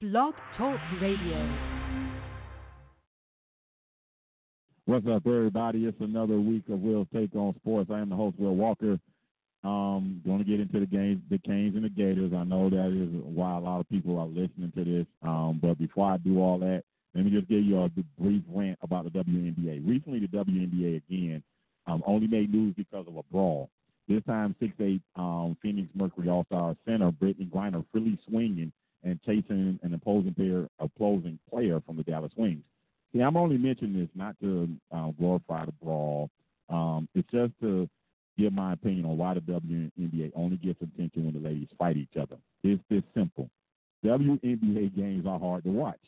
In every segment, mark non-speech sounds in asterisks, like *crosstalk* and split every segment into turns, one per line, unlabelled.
Blog Talk Radio.
What's up, everybody? It's another week of Will's Take on Sports. I am the host, Will Walker. Um, going to get into the games, the Canes and the Gators. I know that is why a lot of people are listening to this. Um, but before I do all that, let me just give you a brief rant about the WNBA. Recently, the WNBA again um, only made news because of a brawl. This time, six-eight um, Phoenix Mercury All-Star center Brittney Griner freely swinging and chasing an opposing player, opposing player from the Dallas Wings. See, I'm only mentioning this not to uh, glorify the brawl. Um, it's just to give my opinion on why the WNBA only gets attention when the ladies fight each other. It's this simple. WNBA games are hard to watch.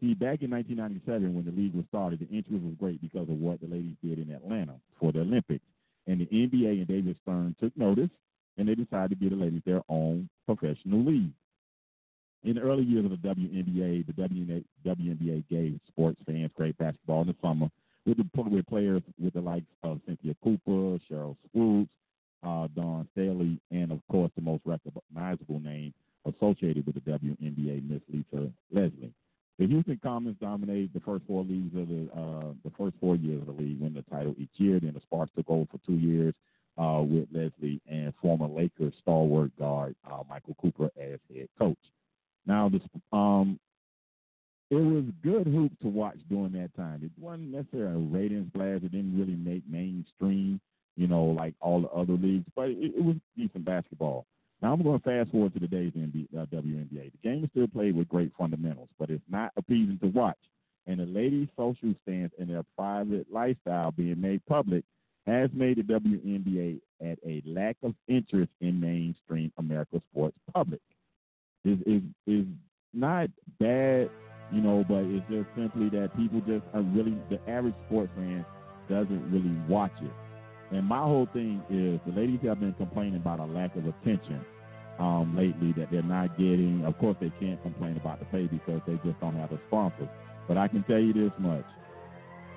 See, back in 1997, when the league was started, the interest was great because of what the ladies did in Atlanta for the Olympics. And the NBA and David Stern took notice, and they decided to give the ladies their own professional league. In the early years of the WNBA, the WNBA gave sports fans great basketball in the summer with the players with the likes of Cynthia Cooper, Sheryl Swoopes, uh, Dawn Staley, and of course the most recognizable name associated with the WNBA, Miss Lisa Leslie. The Houston Comets dominated the first four leagues of the uh, the first four years of the league, win the title each year. Then the Sparks took over for two years uh, with Leslie and former Lakers stalwart guard uh, Michael Cooper as head coach. Now, this um, it was good hoop to watch during that time. It wasn't necessarily a ratings blast. It didn't really make mainstream, you know, like all the other leagues, but it, it was decent basketball. Now I'm going to fast forward to today's NBA, uh, WNBA. The game is still played with great fundamentals, but it's not appeasing to watch. And the ladies' social stance and their private lifestyle being made public has made the WNBA at a lack of interest in mainstream America sports public. Is is is not bad, you know, but it's just simply that people just are really the average sports fan doesn't really watch it. And my whole thing is the ladies have been complaining about a lack of attention um, lately that they're not getting. Of course, they can't complain about the pay because they just don't have the sponsors. But I can tell you this much: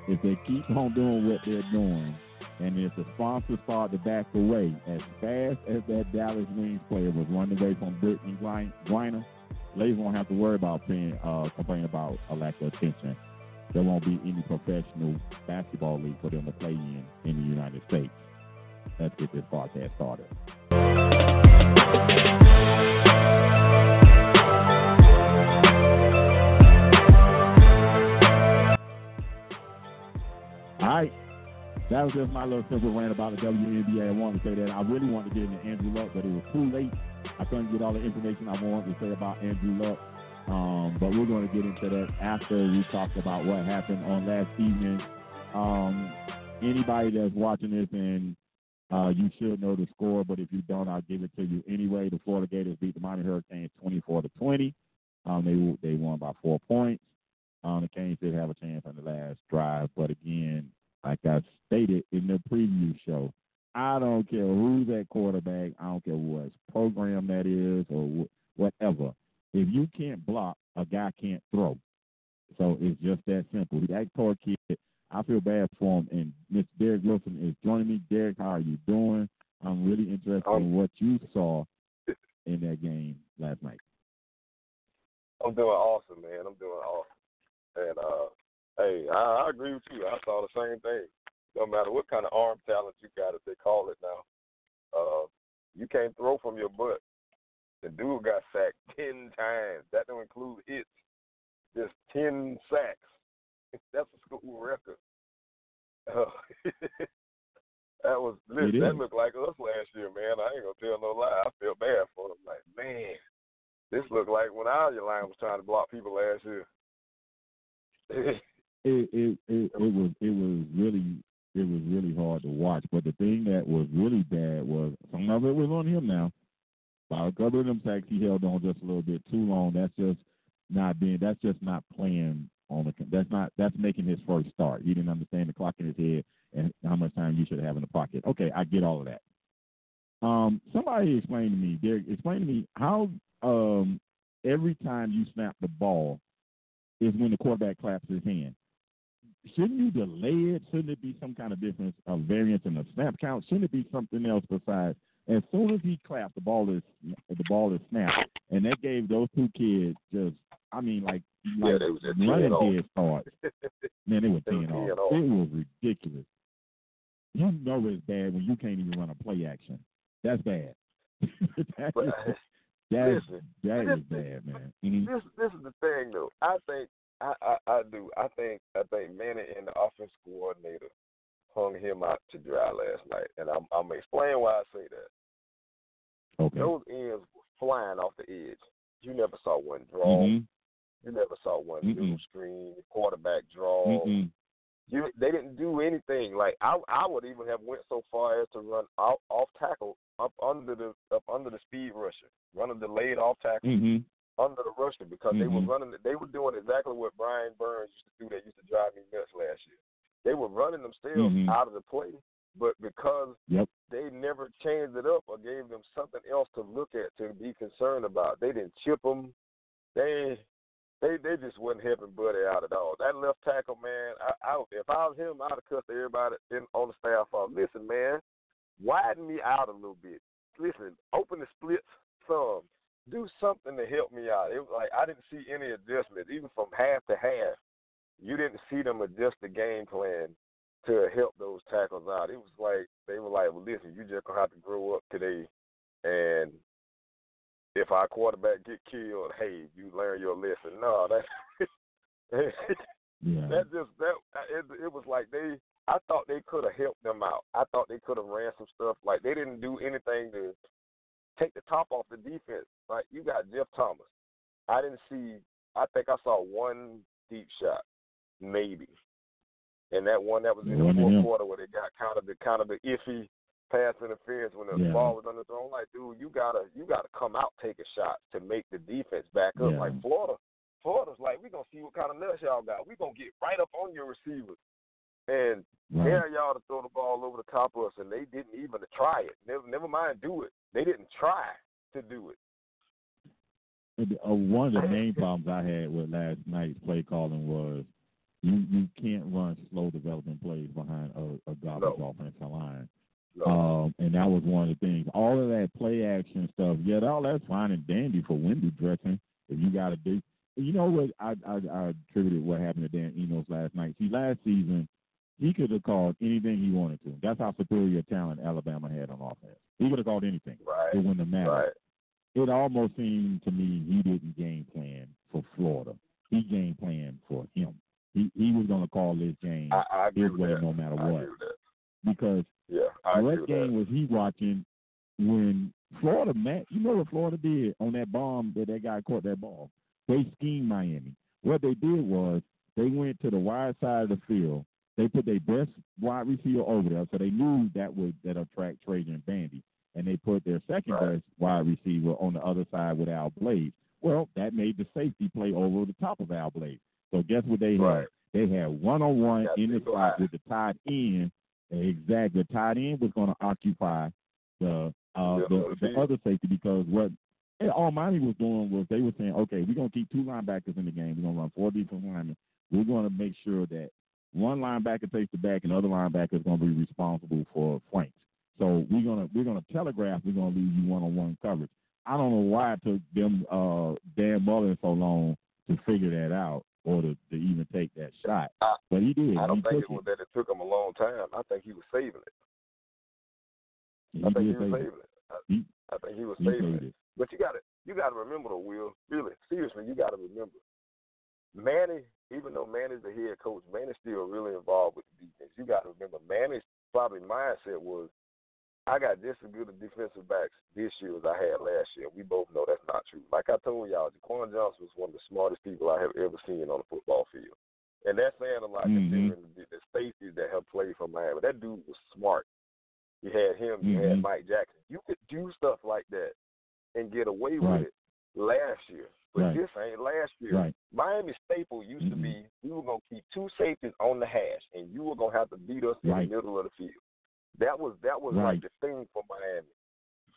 if they keep on doing what they're doing, and if the sponsors start to back away as fast as that Dallas Wings player was running away from Brittney Griner, ladies won't have to worry about paying, uh, complaining about a lack of attention there won't be any professional basketball league for them to play in in the United States. Let's get this podcast started. That was just my little simple rant about the WNBA. I wanted to say that. I really wanted to get into Andrew Luck, but it was too late. I couldn't get all the information I wanted to say about Andrew Luck. Um, but we're going to get into that after we talked about what happened on last evening. Um, anybody that's watching this and uh, you should know the score, but if you don't, I'll give it to you anyway. The Florida Gators beat the Miami Hurricanes 24 to 20. Um, they they won by four points. Um, the Canes did have a chance on the last drive, but again, like I stated in the preview show, I don't care who's at quarterback. I don't care what program that is or wh- whatever. If you can't block, a guy can't throw. So it's just that simple. That poor kid, I feel bad for him. And Mr. Derek Wilson is joining me. Derek, how are you doing? I'm really interested um, in what you saw in that game last night.
I'm doing awesome, man. I'm doing awesome. And uh, hey, I, I agree with you. I saw the same thing. No matter what kind of arm talent you got, as they call it now, uh, you can't throw from your butt. The dude got sacked *laughs* ten times. That don't include hits. Just ten sacks. *laughs* That's a school record. Uh, *laughs* that was listen, that looked like us last year, man. I ain't gonna tell no lie. I feel bad for them. Like, man, this looked like when our line was trying to block people last year.
It, it it it was it was really it was really hard to watch. But the thing that was really bad was some of it was on him now. By a couple of them sacks, he held on just a little bit too long. That's just not being. That's just not playing on the. That's not. That's making his first start. He didn't understand the clock in his head and how much time you should have in the pocket. Okay, I get all of that. Um, somebody explain to me, Derek. Explain to me how um, every time you snap the ball is when the quarterback claps his hand. Shouldn't you delay it? Shouldn't it be some kind of difference, a variance in the snap count? Shouldn't it be something else besides as soon as he clapped, the ball is the ball is snapped, and that gave those two kids just, I mean, like
Yeah,
like
they was
running
teeing
head start. Man, they were *laughs*
They were
teeing
teeing
off. It was ridiculous. You know it's bad when you can't even run a play action. That's bad. *laughs* that
But
is, that,
listen,
that
this-
bad, man. Mhm.
this this is the thing though. I think I, I I do. I think I think Manny and the offense coordinator hung him out to dry last night, and I'm I'm gonna explain why I say that.
Okay.
Those ends were flying off the edge. You never saw one draw.
Mhm.
You never saw one middle screen, quarterback draw.
Mm-mm.
You they didn't do anything. Like I I would even have went so far as to run off off tackle up under the up under the speed rusher, run a delayed off tackle
Mhm.
Under the rusher because they were
Mhm.
running. They were doing exactly what Brian Burns used to do. That used to drive me nuts last year. They were running themselves
Mhm.
out of the play, but because
Yep.
they never changed it up or gave them something else to look at to be concerned about. They didn't chip them. They they they just wasn't helping Buddy out at all. That left tackle, man. I, I if I was him, I'd have cussed everybody in, on the staff off. Listen, man, widen me out a little bit. Listen, open the splits some. Do something to help me out. It was like I didn't see any adjustments, even from half to half. You didn't see them adjust the game plan to help those tackles out. It was like they were like, "Well, listen, you just gonna have to grow up today, and if our quarterback get killed, hey, you learn your lesson." No, *laughs* that
Yeah.
that just that it, it was like they. I thought they could have helped them out. I thought they could have ran some stuff. Like they didn't do anything to take the top off the defense. Like you got Jeff Thomas. I didn't see. I think I saw one deep shot, maybe, and that one that was in the fourth quarter where they got kind of the kind of the iffy pass interference when the
Yeah.
ball was underthrown. I'm like, dude, you gotta you gotta come out take a shot to make the defense back up.
Yeah.
Like Florida, Florida's like, we gonna see what kind of nuts y'all got. We gonna get right up on your receivers and
Right.
dare y'all to throw the ball over the top of us, and they didn't even try it. Never, never mind do it. They didn't try to do it.
Uh, one of the main problems I had with last night's play calling was you you can't run slow development plays behind a, a garbage
No.
offensive line.
No.
Um, and that was one of the things. All of that play action stuff, yeah, all that's fine and dandy for window dressing. If you got to do, you know what? I, I I attributed what happened to Dan Enos last night. See, last season he could have called anything he wanted to. That's how superior talent Alabama had on offense. He could have called anything.
right.
It wouldn't have mattered
Right.
it almost seemed to me he didn't game plan for Florida. He game planned for him. He he was going to call this game
I, I
his way
that.
no matter
I
what. Because
Yeah, I
what game
that.
was he watching when Florida met? You know what Florida did on that bomb that that guy caught that ball? They schemed Miami. What they did was they went to the wide side of the field. They put their best wide receiver over there, so they knew that would that attract Trajan Bandy, and they put their second
Right.
best wide receiver on the other side with Al Blades. Well, that made the safety play over the top of Al Blades. So guess what they had? They had one on one in the slot with the tight end. Exactly, the tight end was going to occupy the uh,
Yeah,
the,
the
the other safety because what and Miami was doing was they were saying, okay, we're gonna keep two linebackers in the game. We're gonna run four defensive linemen. We're gonna make sure that one linebacker takes the back and the other linebacker is gonna be responsible for flanks. So we're gonna we're gonna telegraph we're gonna leave you one on one coverage. I don't know why it took them uh Dan Mullen so long to figure that out or to, to even take that shot.
I-
but he did.
I don't
he
think it was that it took him a long time. I think he was saving it.
He
I think he was
save it.
saving it. I,
He-
I think he was
He
saving it.
it.
But you got to you got to remember though, Will. Really, seriously, you got to remember. Manny, even though Manny's the head coach, Manny's still really involved with the defense. You got to remember, Manny's probably mindset was, I got just as good a defensive backs this year as I had last year. We both know that's not true. Like I told y'all, Jaquan Johnson was one of the smartest people I have ever seen on the football field. And that's saying a lot
Mhm.
considering the, the safeties that have played for Miami. That dude was smart. You had him, you had
Mhm.
Mike Jackson. You could do stuff like that and get away
Right.
with it last year. But
Right.
this ain't last year.
Right.
Miami staple used to
Mhm.
be we were gonna keep two safeties on the hash and you were gonna have to beat us in the middle of the field. That was that was
Right.
like the thing for Miami.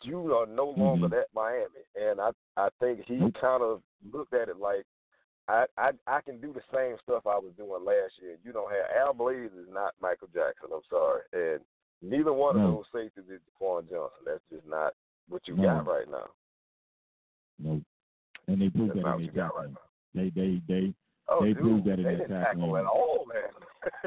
You are no longer
Mhm.
that Miami. And I I think he kind of looked at it like I, I I can do the same stuff I was doing last year. You don't have Al Blades is not Michael Jackson. I'm sorry, and Neither one
No.
of those safeties is Jaquan Johnson. That's just not what you
No.
got right now.
No, and they proved
That's
that in their
right
tackling. They they they
Oh,
They
dude,
proved that in their
didn't tackle at all, man.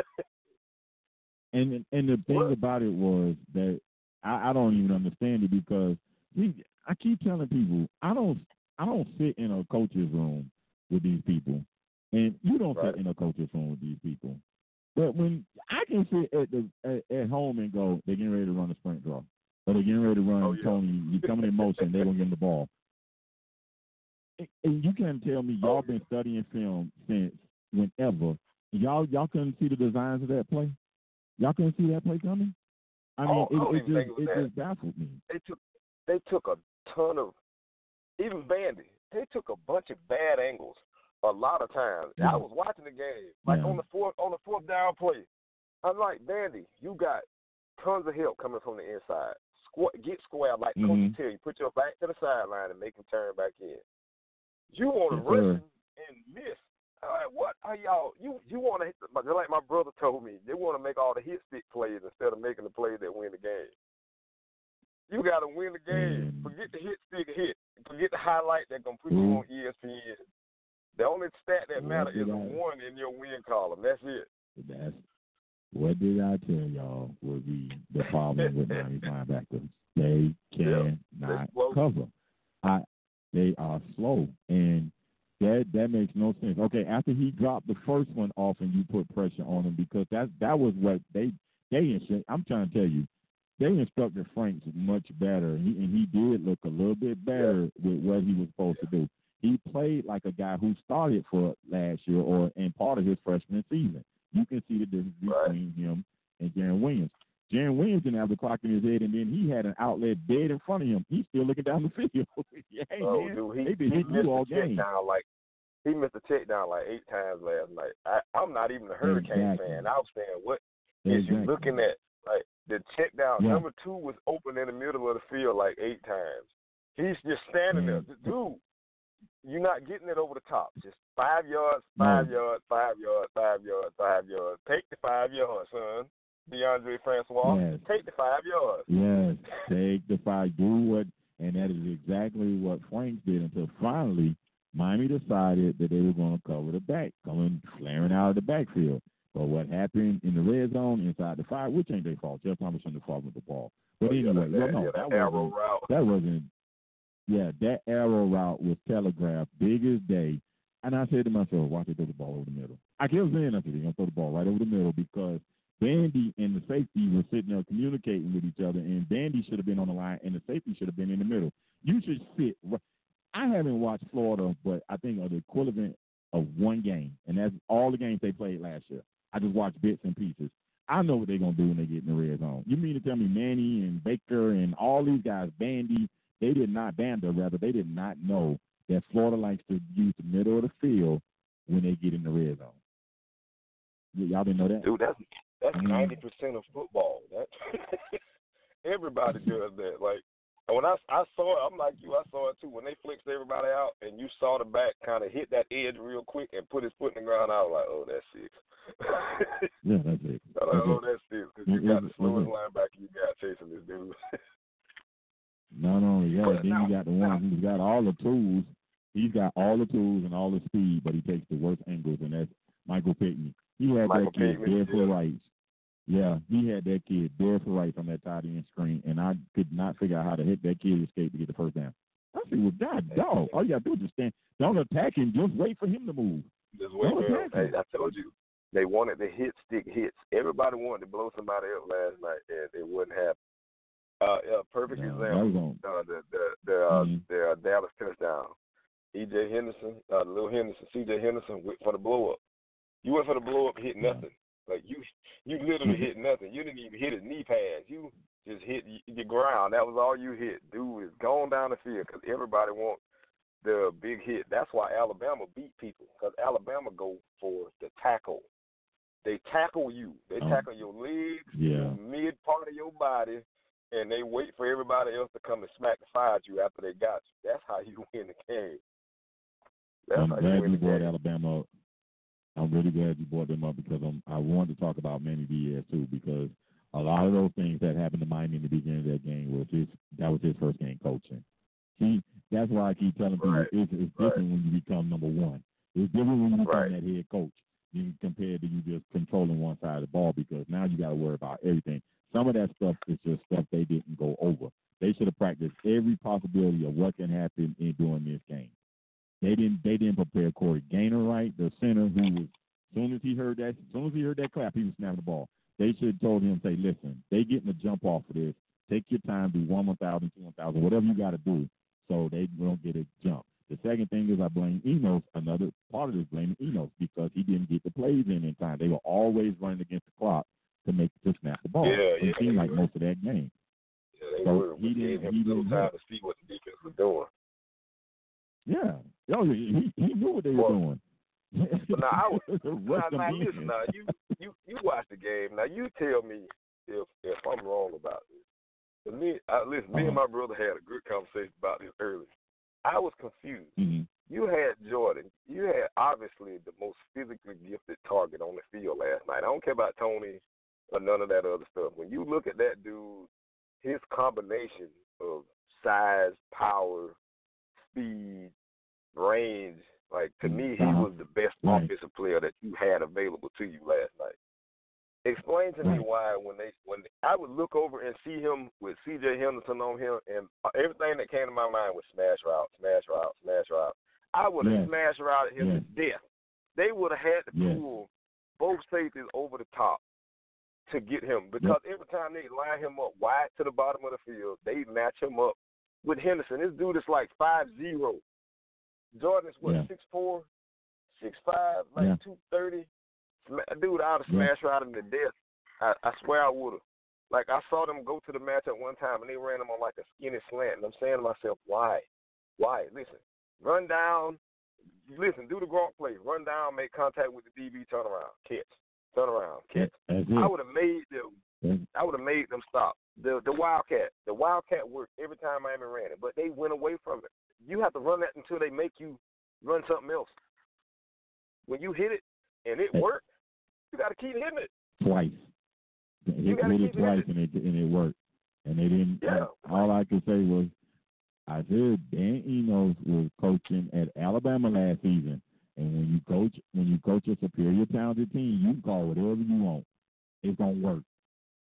And and the *laughs* thing
What?
about it was that I, I don't even understand it because see, I keep telling people I don't I don't sit in a coach's room with these people, and you don't
Right.
sit in a coach's room with these people. But when I can sit at the at, at home and go, they're getting ready to run a sprint draw, or they're getting ready to run
Oh, yeah.
Tony, you coming in motion, they're gonna give him the ball. And- you can't tell me y'all been studying film since whenever. Y'all y'all couldn't see the designs of that play. Y'all couldn't see that play coming. I mean,
Oh, I
it, it
even think
just
it
it just baffled me.
they took they took a ton of even Bandy. They took a bunch of bad angles a lot of times.
Yeah.
I was watching the game like
Yeah.
on the fourth on the fourth down play. I'm like Bandy, you got tons of help coming from the inside. Squ- get square like
Mhm.
Coach tell you. Put your back to the sideline and make him turn back in. You want to rush
sir.
and, miss. All right, what are y'all? You you want to just like my brother told me. They want to make all the hit stick plays instead of making the plays that win the game. You got to win the game.
Mm.
Forget the hit stick hit. Forget the highlight that's gonna put
Mm.
you on ESPN. The only stat that matters is a one in your win column. That's it.
That's what did I tell y'all would be the problem with Miami *laughs* linebackers? They
Yeah,
cannot
slow.
cover. I they are slow and that that makes no sense. Okay, after he dropped the first one off and you put pressure on him because that that was what they they I'm trying to tell you, they instructed Franks much better and he, and he did look a little bit better with what he was supposed to do. He played like a guy who started for last year or in part of his freshman season. You can see the difference between him and Jarren Williams. Jarren Williams didn't have the clock in his head, and then he had an outlet dead in front of him. He's still looking down the field. *laughs* hey
oh,
man,
dude, he,
they been
he
hitting you all game.
down like he missed the check down like eight times last night. I, I'm not even a Hurricane
Exactly.
fan. I was saying, what is you looking at? Like the check down
Yeah.
number two was open in the middle of the field like eight times. He's just standing
Mm.
there, dude. You're not getting it over the top. Just five yards, five
No.
yards, five yards, five yards, five yards. Take the five yards, son. DeAndre Francois,
Yes.
take the five yards.
Yes, take the five. do what, and that is exactly what Franks did until finally Miami decided that they were going to cover the back, coming flaring out of the backfield. But what happened in the red zone inside the five, which ain't their fault. Jeff Thomas shouldn't have with the ball. But
Oh, yeah,
anyway,
that,
well, no,
yeah,
that
that arrow
wasn't
route.
that wasn't. Yeah, that arrow route was telegraphed, big as day. And I said to myself, watch it throw the ball over the middle. I kept saying, I said, they're going to throw the ball right over the middle because Bandy and the safety were sitting there communicating with each other, and Bandy should have been on the line, and the safety should have been in the middle. You should sit. I haven't watched Florida, but I think are the equivalent of one game, and that's all the games they played last year. I just watched bits and pieces. I know what they're gonna do when they get in the red zone. You mean to tell me Manny and Baker and all these guys, Bandy, they did not Banda rather, they did not know that Florida likes to use the middle of the field when they get in the red zone. Y'all didn't know that?
Dude, that's that's
Mm.
ninety percent of football. That *laughs* everybody does that. Like when I I saw it, I'm like you. I saw it too. When they flexed everybody out, and you saw the back kind of hit that edge real quick and put his foot in the ground, I was like, oh, that's six. *laughs*
Yeah, that's it.
I was like, oh,
it.
that's six because you got the slowest linebacker you got chasing this dude. *laughs*
Not only that,
But
then
now-
you got the one who's got all the tools. He's got all the tools and all the speed, but he takes the worst angles, and that's Michael Pinckney. He had
Michael
that kid
Pinckney,
dead for rights. Yeah, he had that kid dead for rights on that tight end screen, and I could not figure out how to hit that kid escape to get the first down. I said, well, God, dog, all you got to do is just stand. Don't attack him. Just wait for him to move.
Just wait
No
for him.
attack
Hey. I told you. They wanted the hit stick hits. Everybody wanted to blow somebody up last night, and it wouldn't happen. Uh, yeah, perfect
No,
example.
that was on.
uh, the the the, uh,
Mhm.
the uh, Dallas touchdown. E.J. Henderson, uh, Little Henderson, C.J. Henderson went for the blow up. You went for the blow up, hit nothing. Like you, you literally
Mhm.
hit nothing. You didn't even hit his knee pads. You just hit the ground. That was all you hit. Dude is going down the field because everybody wants the big hit. That's why Alabama beat people because Alabama go for the tackle. They tackle you. They
Oh.
tackle your legs,
Yeah.
mid part of your body, and they wait for everybody else to come and smack the fire you after they got you. That's how you *laughs* win the game. That's
I'm
how you
glad
win
you brought. Alabama. I'm really glad you brought them up because I'm, I wanted to talk about Manny Diaz too because a lot of those things that happened to Miami in the beginning of that game was his that was his first game coaching. See, that's why I keep telling people
Right.
it's, it's
Right.
different when you become number one. It's different when you become
Right.
that head coach than compared to you just controlling one side of the ball because now you got to worry about everything. Some of that stuff is just stuff they didn't go over. They should have practiced every possibility of what can happen in during this game. They didn't. They didn't prepare Corey Gaynor right, the center who was. As soon as he heard that, as soon as he heard that clap, he was snapping the ball. They should have told him, say, listen, they getting a jump off of this. Take your time, do one one thousand, two one thousand, whatever you got to do, so they don't get a jump. The second thing is I blame Enos. Another part of this blaming Enos because he didn't get the plays in in time. They were always running against the clock to make to snap the ball.
Yeah,
it
yeah,
seemed like
were.
most of that game.
Yeah, they
So
were.
he
gave
didn't-
him
he
little
didn't
time to see what the defense was doing.
Yeah, oh, he he knew what they were doing.
But now I was *laughs* now, now listen, now you you you watch the game. Now you tell me if if I'm wrong about this. But me, I, listen, me and
Uh-huh.
my brother had a good conversation about this earlier. I was confused.
Mhm.
You had Jordan. You had obviously the most physically gifted target on the field last night. I don't care about Tony or none of that other stuff. When you look at that dude, his combination of size, power, speed, range, like to me, he
Uh-huh.
was the best
Right.
offensive player that you had available to you last night. Explain to me why when they when I would look over and see him with C.J. Henderson on him, and uh, everything that came to my mind was smash route, smash route, smash route. I would have
Yes.
smashed routed him
Yes.
to death. They would have had to
Yes.
pull both safeties over the top to get him because every time they line him up wide to the bottom of the field, they match him up with Henderson. This dude is like five zero. Jordan is what
Yeah.
six four, six five, like
Yeah.
two thirty. Dude, I'd have
Yeah.
smashed routed him to death. I, I swear I would have. Like I saw them go to the match at one time and they ran him on like a skinny slant, and I'm saying to myself, why? Why? Listen, run down. Listen, do the Gronk play. Run down, make contact with the DB, turn around, catch, turn around, catch. I would have made them. I would have made them stop. The the Wildcat, the Wildcat worked every time Miami ran it, but they went away from it. You have to run that until they make you run something else. When you hit it and it worked, you got to keep hitting it.
twice. He
gotta
hit it twice
hitting
and it and it worked. And they didn't.
Yeah.
Uh, all I could say was, I said Dan Enos was coaching at Alabama last season, and when you coach when you coach a superior talented team, you can call whatever you want. It's gonna work.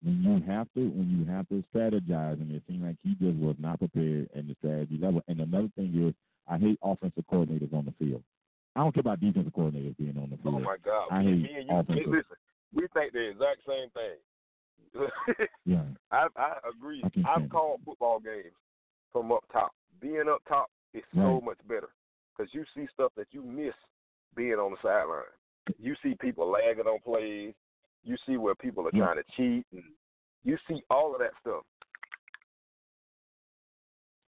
When you have to when you have to strategize, and it seemed like he just was not prepared at the strategy level. And another thing is, I hate offensive coordinators on the field. I don't care about defensive coordinators being on the field.
Oh
field.
my God!
I hate
me and you,
offensive.
listen, we think the exact same thing. *laughs*
Yeah,
I I agree.
I it.
called football games from up top. Being up top is so
Right.
much better because you see stuff that you miss being on the sideline. You see people lagging on plays. You see where people are trying to cheat, and you see all of that stuff.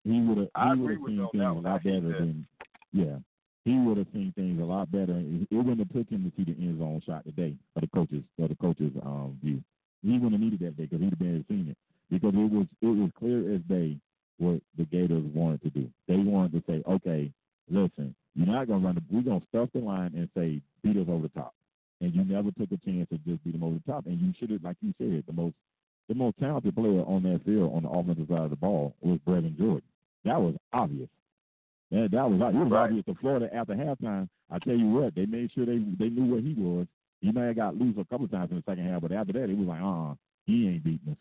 he would have
I agree with
seen
you
things
that
a lot better than yeah. He would have seen things a lot better. It wouldn't have took him to see the end zone shot today for the coaches for the coaches um view. He wouldn't have needed that day because he'd have been seen it because it was it was clear as day what the Gators wanted to do. They wanted to say, okay, listen, you're not gonna run the we're gonna stuff the line and say beat us over the top, and you never took a chance to just over the top, and you should have like you said the most the most talented player on that field on the offensive side of the ball was Brevin Jordan. That was obvious. That, that was it was
Right.
obvious to Florida after halftime. I tell you what, they made sure they they knew what he was. He may have got loose a couple times in the second half, but after that, it was like, uh, uh he ain't beating us.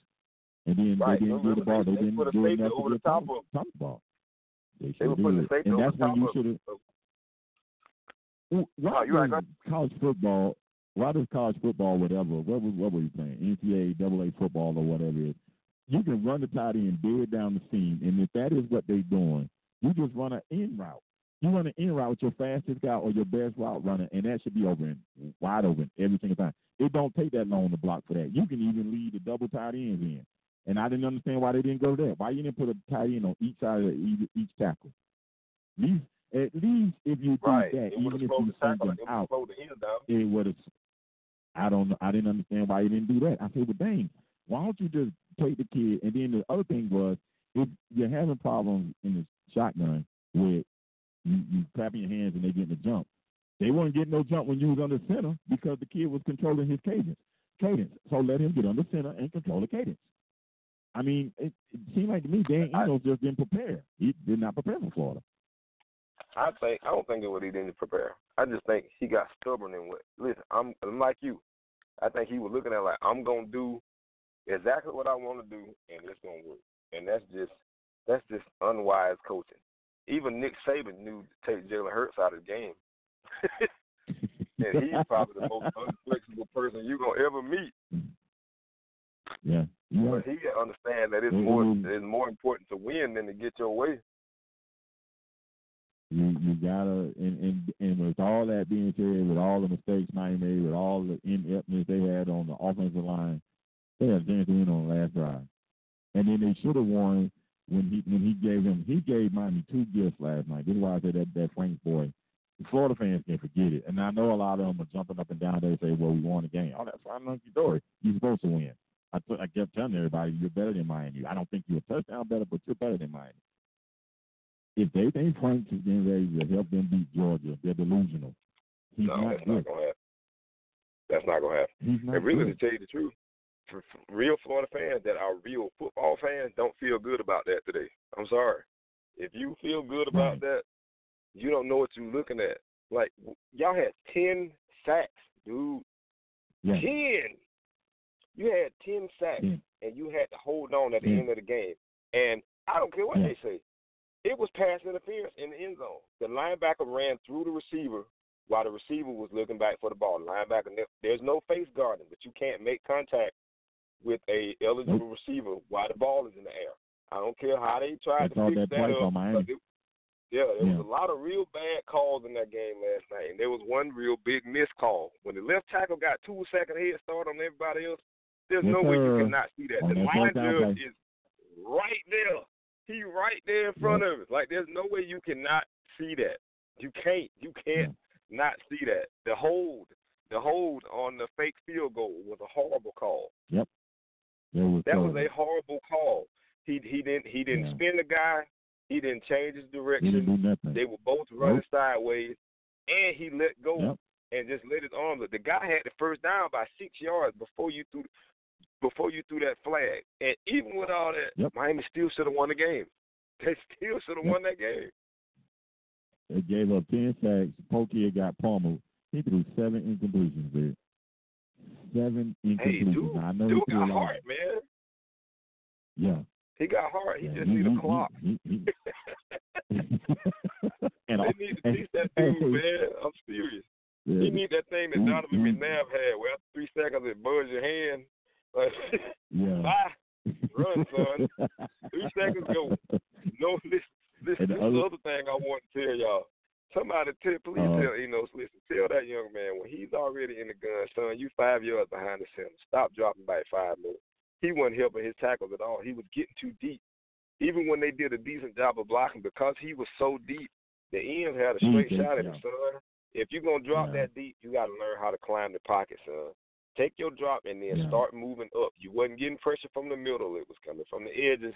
And then
Right.
they didn't do the ball.
they-
They, didn't
put a
do
safety
enough
over
to
the top
top,
of-
top ball. They,
They were putting the safety
and
over
that's
the
when
top
you should have.
of-
Why
Oh, you're right.
college football? Why does college football, whatever, what what were you playing? NCAA, double A football, or whatever it is. You can run the tight end dead down the seam, and if that is what they're doing, you just run an in route. You run an in route with your fastest guy or your best route runner, and that should be open, wide open every single time. It don't take that long to block for that. You can even lead the double tight ends in. And I didn't understand why they didn't go there. Why you didn't put a tight end on each side of each, each tackle? At least, at least if you do
Right.
that,
It
even if you send them out,
have slowed the end down.
it would have. I don't know. I didn't understand why he didn't do that. I said, well, dang, why don't you just take the kid? And then the other thing was, if you're having problems in the shotgun with you, you clapping your hands and they getting a jump, they weren't getting no jump when you was under center because the kid was controlling his cadence. cadence. So let him get under center and control the cadence. I mean, it, it seemed like to me Dan Enos just didn't prepare. He did not prepare for Florida.
I think I don't think it was he didn't prepare. I just think he got stubborn and what. Listen, I'm, I'm like you. I think he was looking at like I'm gonna do exactly what I want to do, and it's gonna work. And that's just that's just unwise coaching. Even Nick Saban knew to take Jalen Hurts out of the game. *laughs* and he's probably the most unflexible person you're gonna ever meet.
Yeah. yeah.
But he understand that it's
Mm-hmm.
more it's more important to win than to get your way.
You you gotta and, and and with all that being said, with all the mistakes Miami made, with all the ineptness they had on the offensive line, they had to win on the last drive. And then they should have won when he when he gave him he gave Miami two gifts last night. This is why I said that that Frank boy. The Florida fans can't forget it. And I know a lot of them are jumping up and down there and say, Well, we won the game. Oh, that's fine, monkey story. You're supposed to win. I, t- I kept telling everybody you're better than Miami. I don't think you're a touchdown better, but you're better than Miami if they think Frank is getting ready to help them beat Georgia, they're delusional. He's
no,
not
that's
good.
not gonna happen. That's not gonna happen.
He's not
And really,
good.
to tell you the truth, for, for real Florida fans that are real football fans don't feel good about that today. I'm sorry. If you feel good about
Right.
that, you don't know what you're looking at. Like y'all had ten sacks, dude.
Yeah.
Ten. You had ten sacks,
10.
and you had to hold on at the
10.
end of the game. And I don't care what
Yeah.
they say. It was pass interference in the end zone. The linebacker ran through the receiver while the receiver was looking back for the ball. The linebacker, there's no face guarding, but you can't make contact with a eligible receiver while the ball is in the air. I don't care how they tried to fix
that
that up.
on Miami.
but it- yeah, there
Yeah.
was a lot of real bad calls in that game last night, and there was one real big missed call. When the left tackle got two second head start on everybody else, there's
Yes,
no way you
sir.
cannot see that. The line judge is right there. He right there in front of us. Like there's no way you cannot see that. You can't. You can't not see that. The hold, the hold on the fake field goal was a horrible call.
Yep. was
That was a horrible call. He he didn't he didn't
Yeah.
spin the guy. He didn't change his direction.
didn't do nothing.
They were both running
Nope.
sideways, and he let go
Yep.
and just let his arms. up. The guy had the first down by six yards before you threw before you threw that flag. And even with all that,
Yep.
Miami still should have won the game. *laughs* They still should have
Yep.
won that game.
They gave up ten sacks. Pokey got pummeled. He threw seven incompletions there. Seven
Hey,
incompletions.
dude,
Now, I know
dude
he threw
got hard, man.
Yeah.
He got hard. He
yeah.
just need a clock.
He, he, he, *laughs* *laughs* and
they need to teach that
hey,
dude, man. I'm serious.
yeah,
He need that thing that Donovan. McNabb had, where after three seconds it buzz your hand.
Yeah. *laughs*
bye. Run, son. Three seconds go. No, this this, this
the
is the
other-
other thing I want to tell y'all. Somebody tell, please
Uh-huh.
tell Enos, listen, tell that young man when he's already in the gun, son, you five yards behind the center. Stop dropping by five more. He wasn't helping his tackles at all. He was getting too deep. Even when they did a decent job of blocking, because he was so deep, the ends had a straight
Mhm,
shot at him,
yeah.
son. If you're gonna drop
Yeah.
that deep, you gotta learn how to climb the pocket, son. Take your drop and then
Yeah.
start moving up. You wasn't getting pressure from the middle; it was coming from the edges.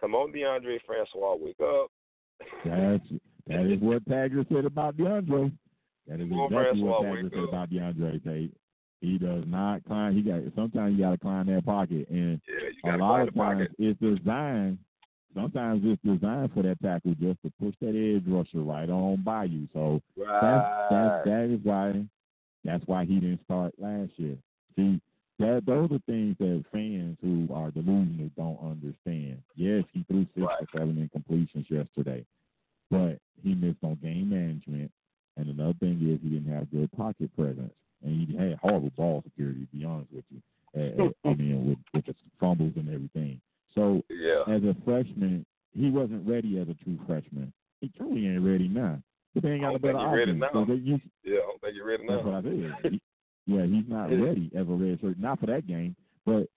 Come on, DeAndre Francois, wake up.
That's that is what Taggart said about DeAndre. That is exactly what
Francois,
Taggart
wake
said
up.
about DeAndre Tate. He does not climb. He got sometimes you got to climb that pocket, and
Yeah,
a lot of times it's designed. Sometimes it's designed for that tackle just to push that edge rusher right on by you. So that's, that's that is why that's why he didn't start last year. See, that those are things that fans who are delusional don't understand. Yes, he threw six
Right.
or seven incompletions yesterday, but he missed on game management. And another thing is he didn't have good pocket presence, and he had horrible ball security. To be honest with you, I *laughs* mean with, with the fumbles and everything. So
yeah.
as a freshman, he wasn't ready as a true freshman. He truly ain't ready now. But they ain't got a better
think he ready
offense.
now.
So use,
Yeah, I don't think you're ready now.
that's what. I said. Yeah, he's not
Yeah.
ready as a red shirt. Not for that game. But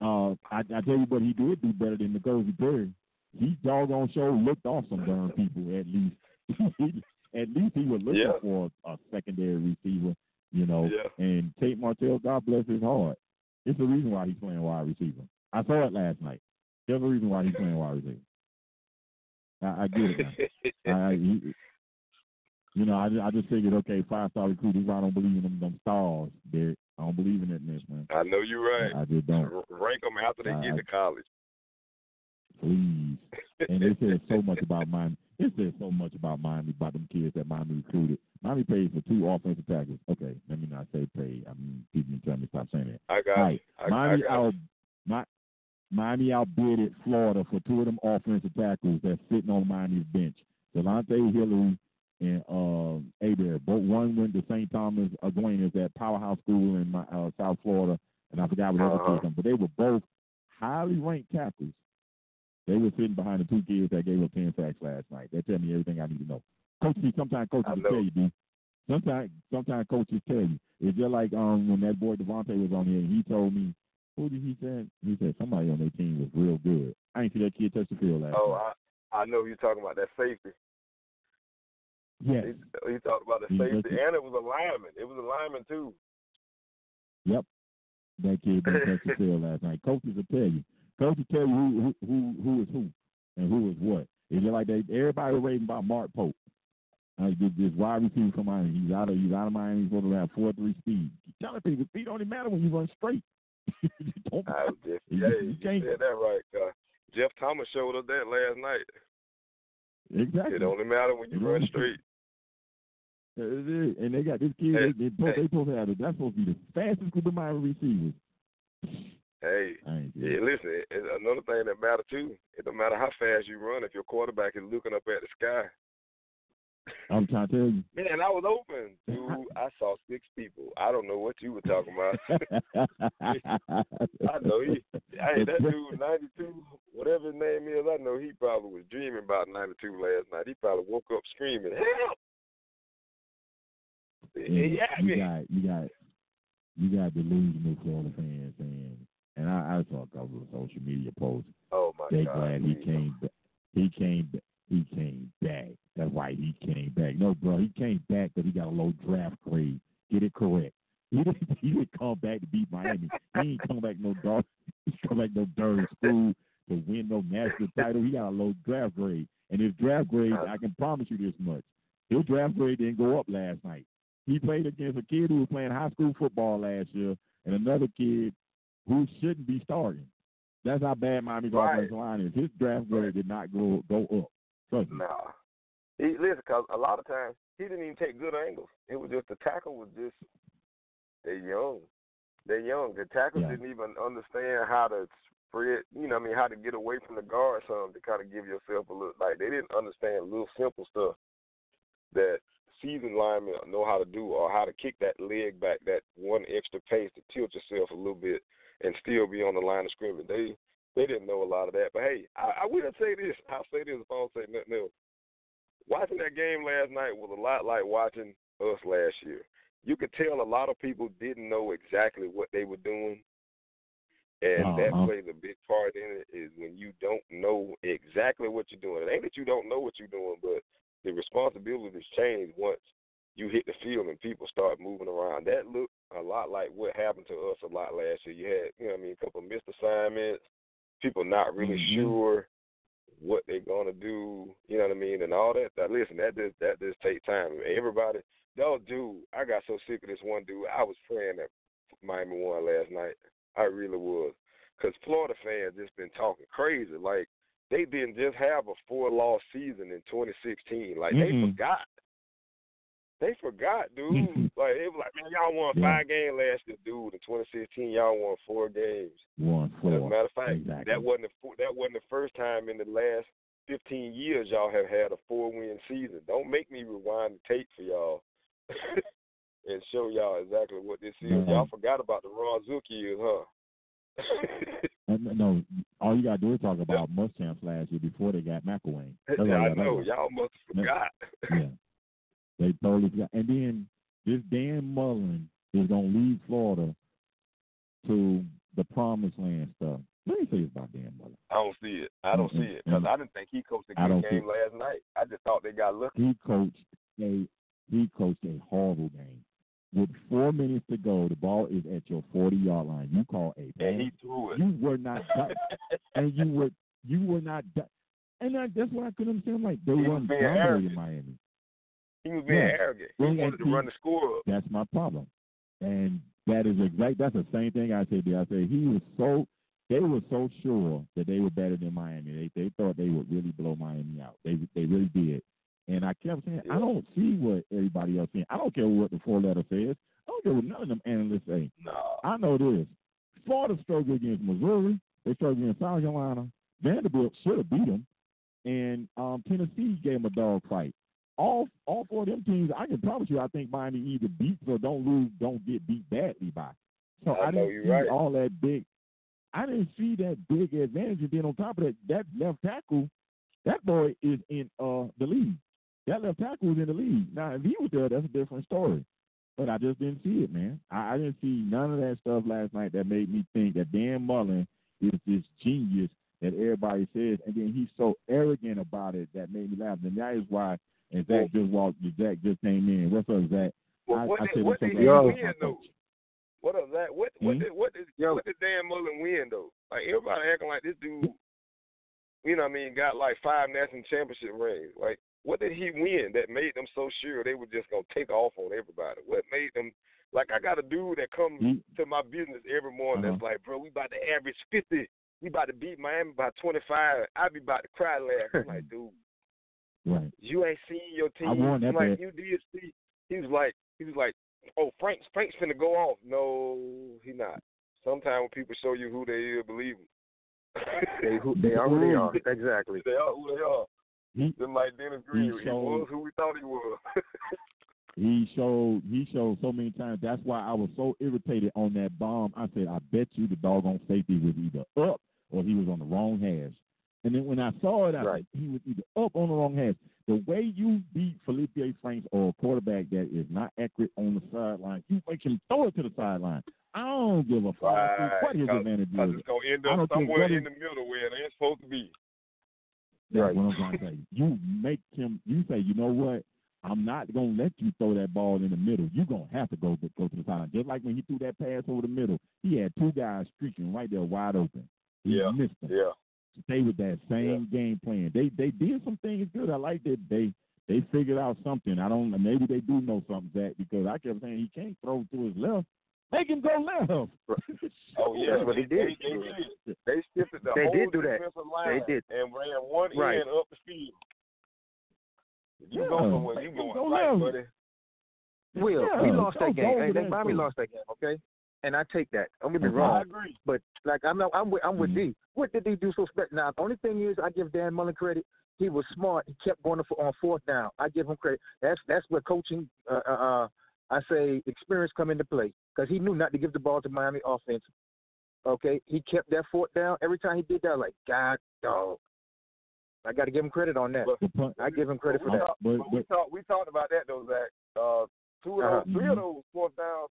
uh, I, I tell you what, he did do better than N'Kosi Perry. He doggone show looked off some darn *laughs* people at least. *laughs* at least he was looking
Yeah.
for a secondary receiver, you know.
Yeah.
And Tate Martell, God bless his heart. It's the reason why he's playing wide receiver. I saw it last night. There's a reason why he's playing wide receiver. I, I get it now. *laughs* I, he, you know, I, I just figured, okay, five star recruit. I don't believe in them, them stars, Derek, I don't believe in that mess, man.
I know you're right.
I, just don't.
Rank them after they
I-
get to college.
Please. And it says so much about Miami. It says so much about Miami, about them kids that Miami recruited. Miami paid for two offensive tackles. Okay, let me not say pay. I mean, people telling me stop saying that.
I got
Right.
you. I,
Miami
I got
out, Mi- Miami outbidded Florida for two of them offensive tackles that's sitting on Miami's bench. Delonte Hillary and um, Adair. Both one went to St. Thomas Aquinas at Powerhouse School in my, uh, South Florida, and I forgot what other
Uh-huh.
kids, but they were both highly ranked tackles. They were sitting behind the two kids that gave up ten sacks last night. They tell me everything I need to know. Coach, sometimes coaches will tell you, dude. Sometimes, sometimes coaches tell you. It's just like um when that boy Devontae was on here, and he told me, who did he say? He said somebody on their team was real good. I ain't see that kid touch the field last
Oh,
night.
I I know you're talking about that safety.
Yes.
He, he talked about the safety, and it was a lineman. It was a lineman too.
Yep. That kid didn't touch the field last night. Coaches will tell you. Coaches tell you who who who, who is who and who is what. It's just like they everybody was raving about Mark Pope. Uh, this, this wide receiver from Miami, he's out of he's out of Miami. He's going to have four three speed. He's Telling people speed don't even matter when you run straight. *laughs* Don't
I was just,
You-
yeah,
you
you
can't-
said that right. Uh, Jeff Thomas showed us that last night.
exactly.
It only matter when you run straight.
And they got this kid.
Hey,
they, they, supposed,
hey.
they supposed to have it. That's supposed to be the fastest group of Miami receivers.
Hey, yeah, listen. Another thing that matters too. It don't matter how fast you run if your quarterback is looking up at the sky.
I'm trying to tell you. *laughs*
Man, I was open, *laughs* dude. I saw six people. I don't know what you were talking about. *laughs* I know he. Hey, that dude, ninety two, whatever his name is, I know he probably was dreaming about ninety two last night. He probably woke up screaming, "Help!"
And
Yeah, I
you got you got you got delusional Florida fans saying, and I, I saw a couple of social media posts.
oh my
They
God,
glad he came. ba- He came. He came back. That's why he came back. No, bro, he came back because he got a low draft grade. Get it correct. *laughs* He didn't. He didn't come back to beat Miami. he ain't come back no dog. *laughs* He come back no dirty school to win no national title. He got a low draft grade, and his draft grade, uh. I can promise you this much: his draft grade didn't go up last night. He played against a kid who was playing high school football last year, and another kid who shouldn't be starting. That's how bad Miami's
Right.
offensive line is. His draft grade did not go go up. Trust me.
Nah. He listen, cause a lot of times he didn't even take good angles. It was just the tackle was just they're young. They're young. The tackles
Yeah.
didn't even understand how to spread. You know, I mean, how to get away from the guard some to kind of give yourself a little. Like they didn't understand little simple stuff that seasoned linemen know how to do, or how to kick that leg back, that one extra pace to tilt yourself a little bit and still be on the line of scrimmage. They they didn't know a lot of that. But hey, I, I will say this. *laughs* I'll say this if I don't say nothing else. Watching that game last night was a lot like watching us last year. You could tell a lot of people didn't know exactly what they were doing. And that
Uh-huh.
plays a big part in it is when you don't know exactly what you're doing. It ain't that you don't know what you're doing, but the responsibilities change once you hit the field and people start moving around. That looked a lot like what happened to us a lot last year. You had, you know, what I mean, a couple of missed assignments, people not really
Mhm.
sure what they're gonna do. You know what I mean, and all that. That listen, that just that just take time. Everybody, dude, I got so sick of this one dude. I was praying that Miami won last night. I really was, because Florida fans just been talking crazy. Like they didn't just have a four loss season in 2016. Like they
Mm-mm.
forgot. They forgot, dude. like it was like, man, y'all won
Yeah.
five games last year, dude. In 2016, y'all won four games.
One
As a matter of fact,
Exactly.
that wasn't the, that wasn't the first time in the last 15 years y'all have had a four win season. Don't make me rewind the tape for y'all *laughs* and show y'all exactly what this is.
Mhm.
Y'all forgot about the Ron Zook years, huh? *laughs*
No, all you gotta do is talk about Muschamps last year before they got McElwain. *laughs* That's you
I know y'all must have forgot.
Yeah. They totally forgot. And then this Dan Mullen is gonna lead Florida to the promised land stuff. Let me say this about Dan Mullen.
I don't see it. I don't
Mm-mm.
see it because I didn't think he coached a good game last night. I just thought they got lucky.
He coached a he coached a horrible game. With four minutes to go, the ball is at your forty yard line. You call a
And he threw it.
You were not done. and you were you were not done. And I, that's what I couldn't understand. Like they
He
weren't dominating. Miami.
he was being
Yeah.
arrogant. He
Well,
wanted to
and
run the score up.
That's my problem. And that is exact. That's the same thing I said. There. I said he was so. They were so sure that they were better than Miami. They they thought they would really blow Miami out. They they really did. And I kept saying, I don't see what everybody else saying. I don't care what the four letter says. I don't care what none of them analysts say.
No.
I know this. Florida struggled against Missouri. They struggled against South Carolina. Vanderbilt should have beat them. And um, Tennessee gave them a dog fight. All all four of them teams, I can promise you, I think Miami either beats or don't lose, don't get beat badly by. So
I
I, didn't see
right.
all that big. I didn't see that big advantage. And then on top of that, that left tackle, that boy is in uh the league. That left tackle was in the league. Now, if he was there, that's a different story. But I just didn't see it, man. I, I didn't see none of that stuff last night that made me think that Dan Mullen is this genius that everybody says, and then he's so arrogant about it that made me laugh. And that is why. And Zach just walked. Zach just came in. What's up, Zach?
Well,
I,
what
I
did,
said
what
it's
did he
Yo.
win though? What of that? What what
Hmm?
did what did
Yo.
what did Dan Mullen win though? Like everybody acting like this dude, you know what I mean, got like five national championship rings. Like what did he win that made them so sure they were just gonna take off on everybody? What made them like I got a dude that comes
He-
to my business every morning
Uh-huh.
that's like, bro, we about to average fifty. We about to beat Miami by twenty five. I be about to cry laugh. I'm like, *laughs* dude,
Right.
you ain't seen your team.
I won that
like
bet.
you did see. He was like, he was like, oh, Frank's Frank's finna go off. No, he not. Sometimes when people show you who they is, believe them.
They who *laughs* they are who they are. Exactly.
they are who they are.
He
Just like Dennis Green, he,
showed-
was who we thought he was. *laughs*
he showed he showed so many times. That's why I was so irritated on that bomb. I said, I bet you the doggone safety was either up or he was on the wrong hash. And then when I saw it, I
Right.
he was either up on the wrong hash. The way you beat Feleipe A. Franks or a quarterback that is not accurate on the sideline, you make him throw it to the sideline. I don't give a fuck
Right,
what his advantage is.
it's gonna end up somewhere in the middle where it ain't supposed to be.
That's
Right.
what I'm trying to say. You make him. You say, you know what? I'm not gonna let you throw that ball in the middle. You're gonna have to go go to the sideline. Just like when he threw that pass over the middle, he had two guys streaking right there wide open. He
Yeah.
missed them.
Yeah.
Stay with that same game plan. They they did some things good. I like that they they figured out something. I don't. Maybe they do know something, Zach, because I kept saying he can't throw to his left. Make him go left. *laughs*
Oh yeah,
That's what
they,
he did.
They, they did. They shifted the
They
whole
did do that.
defensive line
did.
and ran one
Right.
end up the field. If you
Yeah.
go somewhere, you
Make him
going
go
right,
left.
buddy.
Will
Yeah,
we lost that game?
over
Hey,
that
Miami lost that game. Okay, and I take that. Don't get me
Okay.
wrong.
I agree.
But like I'm not, I'm with I'm with
Mhm.
D. What did he do so special? Now the only thing is I give Dan Mullen credit. He was smart. He kept going for on fourth down. I give him credit. That's that's where coaching. Uh, uh, uh, I say experience come into play because he knew not to give the ball to Miami offense. Okay, he kept that fourth down every time he did that. Like God, dog. I got to give him credit on that.
Punt-
I give him credit for that.
Talk,
But-
but we talked we talked about that though, Zach. Uh, two of
Uh-huh.
three of those fourth downs.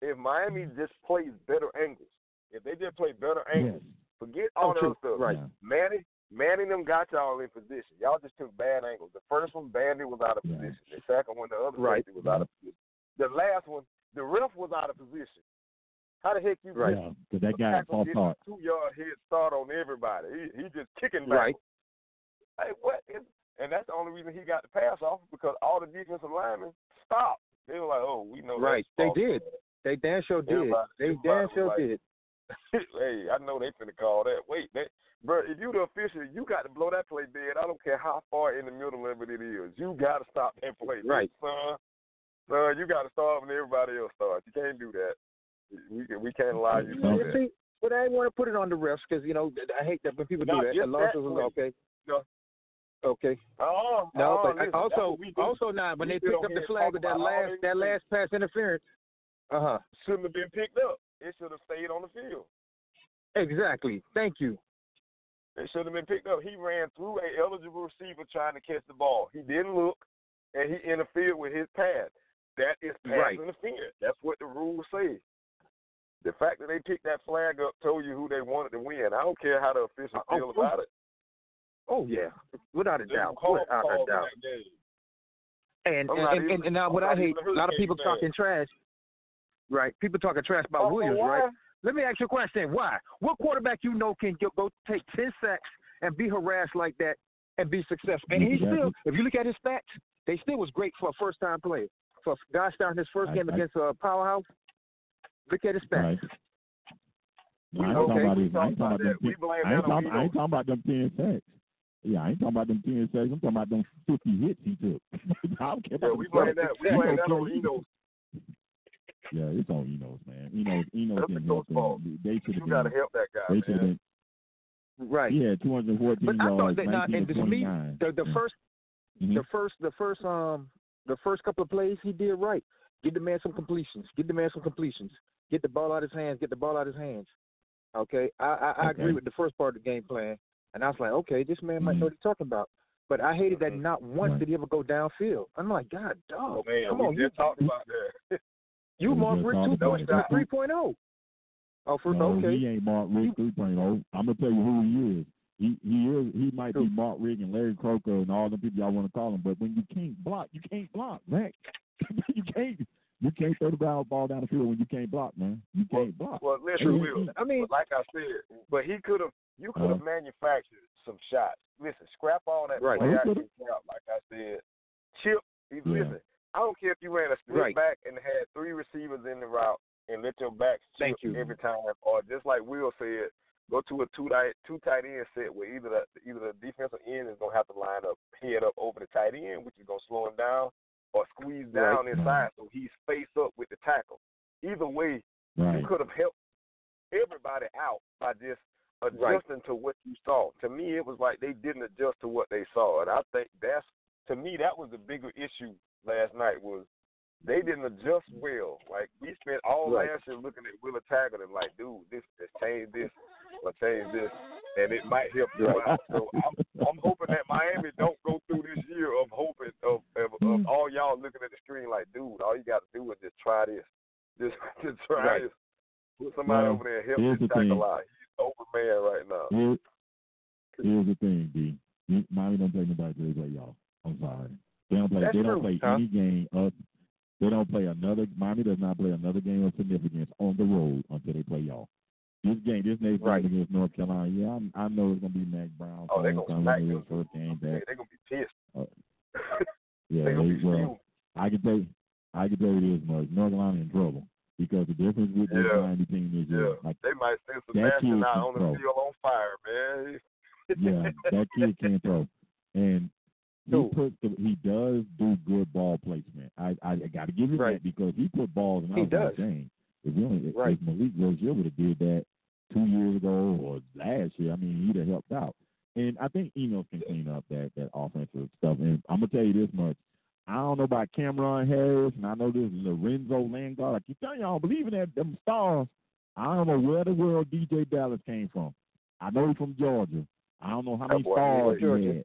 If Miami just plays better angles, if they just play better angles,
Yes.
forget all
Oh, true.
stuff.
Right.
Yeah.
Manny, Manny them got y'all in position. Y'all just took bad angles. The first one, Bandy was out of
Yeah.
position. The second one, the other
Right.
safety was out of position. The last one, the ref was out of position. How the heck you
Right.
Yeah, because that guy
tackle
false start.
two yard head start on everybody? He he just kicking back.
Right.
Hey, what? Is, and that's the only reason he got the pass off because all the defensive linemen stopped. They were like, "Oh, we know."
Right. They did. They damn sure did.
Everybody-
They
everybody
damn sure
like-
did. *laughs*
hey, I know they finna call that. Wait, that, bro, if you the official, you got to blow that play dead. I don't care how far in the middle of it it is. You got to stop that play,
Right.
son. Son, you got to start when everybody else starts. You can't do that. We can, we can't allow you to do that.
see, but I want to put it on the refs because you know I hate that when people
Not
do that.
that
was okay.
No.
Okay.
Oh,
No,
oh,
but
listen,
also also now when
We
they picked up the flag with that last that last pass interference. Uh huh.
shouldn't have been picked up. It should have stayed on the field.
Exactly. Thank you.
It should have been picked up. He ran through a eligible receiver trying to catch the ball. He didn't look, and he interfered with his pass. That is pass
Right.
interference. That's what the rules say. The fact that they picked that flag up told you who they wanted to win. I don't care how the officials uh,
Oh,
feel
oh,
about it.
Oh yeah, without a
There's
doubt.
call
Without
calls
a doubt. And and, and,
even-
and now what
I'm
hate, a lot of
Hurricane
people
fan.
talking trash. Right. People talking trash about
Oh,
Williams.
why?
Right. Let me ask you a question. Why? What quarterback you know can go, go take ten sacks and be harassed like that and be successful? And he still, if you look at his stats, they still was great for a first time player. For guy starting his first
I-
game
I-
against a powerhouse, Look at his stats.
Right. No, I ain't
Okay,
talking about
we
I ain't
talking about
them.
We
10
blame
I ain't, talking, I ain't talking about them ten sacks. Yeah, I ain't talking about them ten sacks. I'm talking about them fifty hits he took. *laughs* I don't care
Yeah,
about
we blame that. We blame that on
either.
Eno.
Yeah, it's on Enos, man. Enos, Enos didn't help them. They should
You
have
got to
been.
help that guy,
They should have been.
Right.
He had 214
But I thought
yards,
that
19
and
to
to me, the the
Yeah.
first
Mhm.
the first the first um the first couple of plays he did right. Get the man some completions. Get the man some completions. Get the ball out of his hands. Get the ball out of his hands. Okay, I I, I agree with the first part of the game plan, and I was like, okay, this man might
Mhm.
know what he's talking about. But I hated that
Mhm.
not once
Right.
did he ever go downfield. I'm like, God, dog,
Oh, man,
come on, you
just talked about that. *laughs*
you Mark Richt
talked about
2.0,
it.
3.0. Oh, for,
no,
okay.
he ain't Mark Richt 3.0. I'm gonna tell you who he is. He he is he might be Mark Richt and Larry Coker and all the people y'all want to call him, but when you can't block, you can't block, man. *laughs* you can't you can't throw the ball ball down the field when you can't block, man. You can't block.
Well, listen, Will.
I mean,
But like I said, but he could have. You could have
Uh-huh.
manufactured some shots. Listen, scrap all that
Right.
play action
coulda.
crap. Like I said, chip. You
Yeah.
Listen, I don't care if you ran a split
Right.
back and had three receivers in the route and let your backs chip
Thank you.
every time, or just like Will said, go to a two tight two tight end set where either the either the defensive end is gonna have to line up head up over the tight end, which is gonna slow him down, or squeeze down
Right.
inside so he's face up with the tackle. Either way,
Right.
you could have helped everybody out by just adjusting to what you saw. To me, it was like they didn't adjust to what they saw, and I think that's to me that was the bigger issue last night was they didn't adjust well. Like we spent all
Right.
last year looking at Willie Taggart and like, dude, this let's change this, let's change this, and it might help you out. So I'm, I'm hoping that Miami don't go through this year of hoping of, of, of mm. all y'all looking at the screen like, dude, all you got to do is just try this, *laughs* just just try
Right.
this. Put somebody
Well,
over there and help this
the
tackle out. He's over man right now.
Here, here's the thing, D. Miami don't play nobody they play y'all. I'm sorry. They don't play.
That's
they don't
true,
play
huh?
any game. Of, they don't play another. Miami does not play another game of significance on the road until they play y'all. This game, this next
Right.
game against North Carolina, yeah, I, I know it's gonna be Mack Brown.
Oh, they
homecoming,
gonna smack them.
first game back.
they're gonna be pissed.
Uh, *laughs* Yeah,
they're
they,
be
well. I can tell you, I can tell you this much: North Carolina in trouble because the difference with this
Yeah.
Miami team is
Yeah,
this, like
they might send
That
Sebastian
kid
out on the field on fire, man. *laughs*
yeah, that kid can throw, and he puts the, he does do good ball placement. I I, I got to give him
Right.
that because he put balls, and I
He
was
does.
if, we only,
Right.
if Malik Rosier would have did that two years ago or last year, I mean, he'd have helped out. And I think Enos can clean up that that offensive stuff. And I'm gonna tell you this much. I don't know about Cameron Harris, and I know this Lorenzo Lingard. I keep telling you, I don't believe in that them stars. I don't know where the world DJ Dallas came from. I know he's from Georgia. I don't know how many
boy,
stars he had.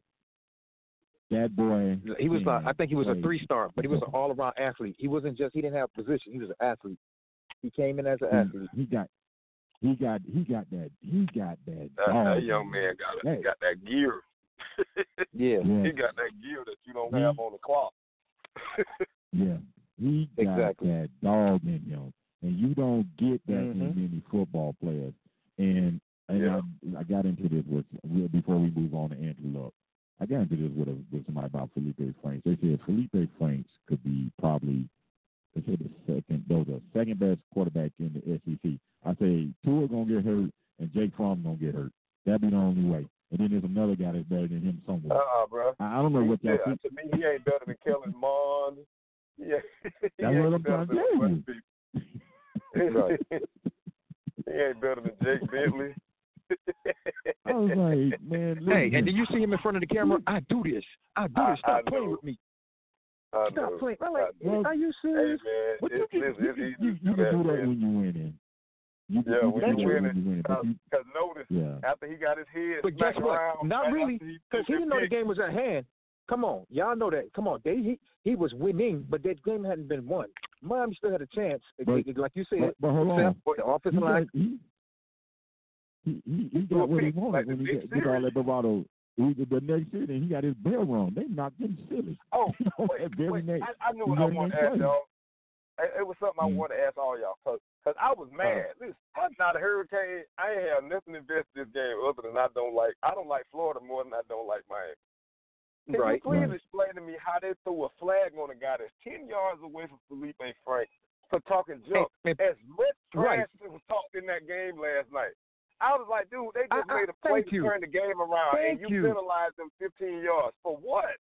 That boy.
He was uh, like, I think he was a three star, but he was an *laughs* all around athlete. He wasn't just he didn't have a position. He was an athlete. He came in as an athlete.
He got, he got, he got that, he got that.
That, that young man got
That-
it. got that gear. *laughs*
Yeah.
Yeah.
he got that gear that you don't
He-
have on the clock. *laughs*
Yeah, he got
Exactly.
that dog in him, and you don't get that in
Mhm.
many football players. And and
Yeah.
I, I got into this with with- before we move on to Andrew Luck. I got into this with a, with somebody about Feleipe Franks. They said Feleipe Franks could be probably said the second, those the second best quarterback in the SEC. I say Tua gonna get hurt and Jake Fromm gonna get hurt. That'd be the only way. And then there's another guy that's better than him somewhere.
Uh-uh, bro.
I I don't know what
yeah,
y'all think.
to me, he ain't better than Kellen Mond. *laughs* Yeah,
That's what I'm trying to tell you.
Right. *laughs*
he ain't better than Jake Bentley.
I was like, man, *laughs*
Hey, and did you see him in front of the camera? I do this. I do this. Stop
I
playing with me.
I
Stop
know.
playing. I'm like,
know.
are you
Hey
serious?
man,
you
it's,
can,
it's,
you,
it's
can, you, you
do
can do that
man.
when you winning. You can,
Yeah,
you
when you
do that
winning,
when you winning. But uh, you,
Because notice,
yeah,
after he got his head
But guess what?
around,
Not really,
after he
Because he didn't know the game was at hand. Come on, y'all know that. Come on, they he he was winning, but that game hadn't been won. Miami still had a chance,
But-
like you said.
but, but hold on.
the offensive line.
he, he, he, he
threw
got what he wanted
like
when he
big
got, did all that bravado. He, the next season, he got his bell rung. They knocked him silly.
Oh, *laughs*
You know,
wait,
that very
wait,
next.
I, I knew what I wanted to ask y'all. It, it was something I
Mm.
wanted to ask all y'all because cause I was mad. Listen, I'm not a hurricane. I ain't have nothing to invest in this game other than I don't like. I don't like Florida more than I don't like Miami. Can
Right.
you please
Right.
explain to me how they threw a flag on a guy that's ten yards away from Feleipe Frank for talking junk.
And-
as much
Right.
trash that was talked in that game last night. I was like, dude, they just
I- I-
made a play to
you.
turn the game around,
Thank
and you,
you.
penalized them 15 yards for what?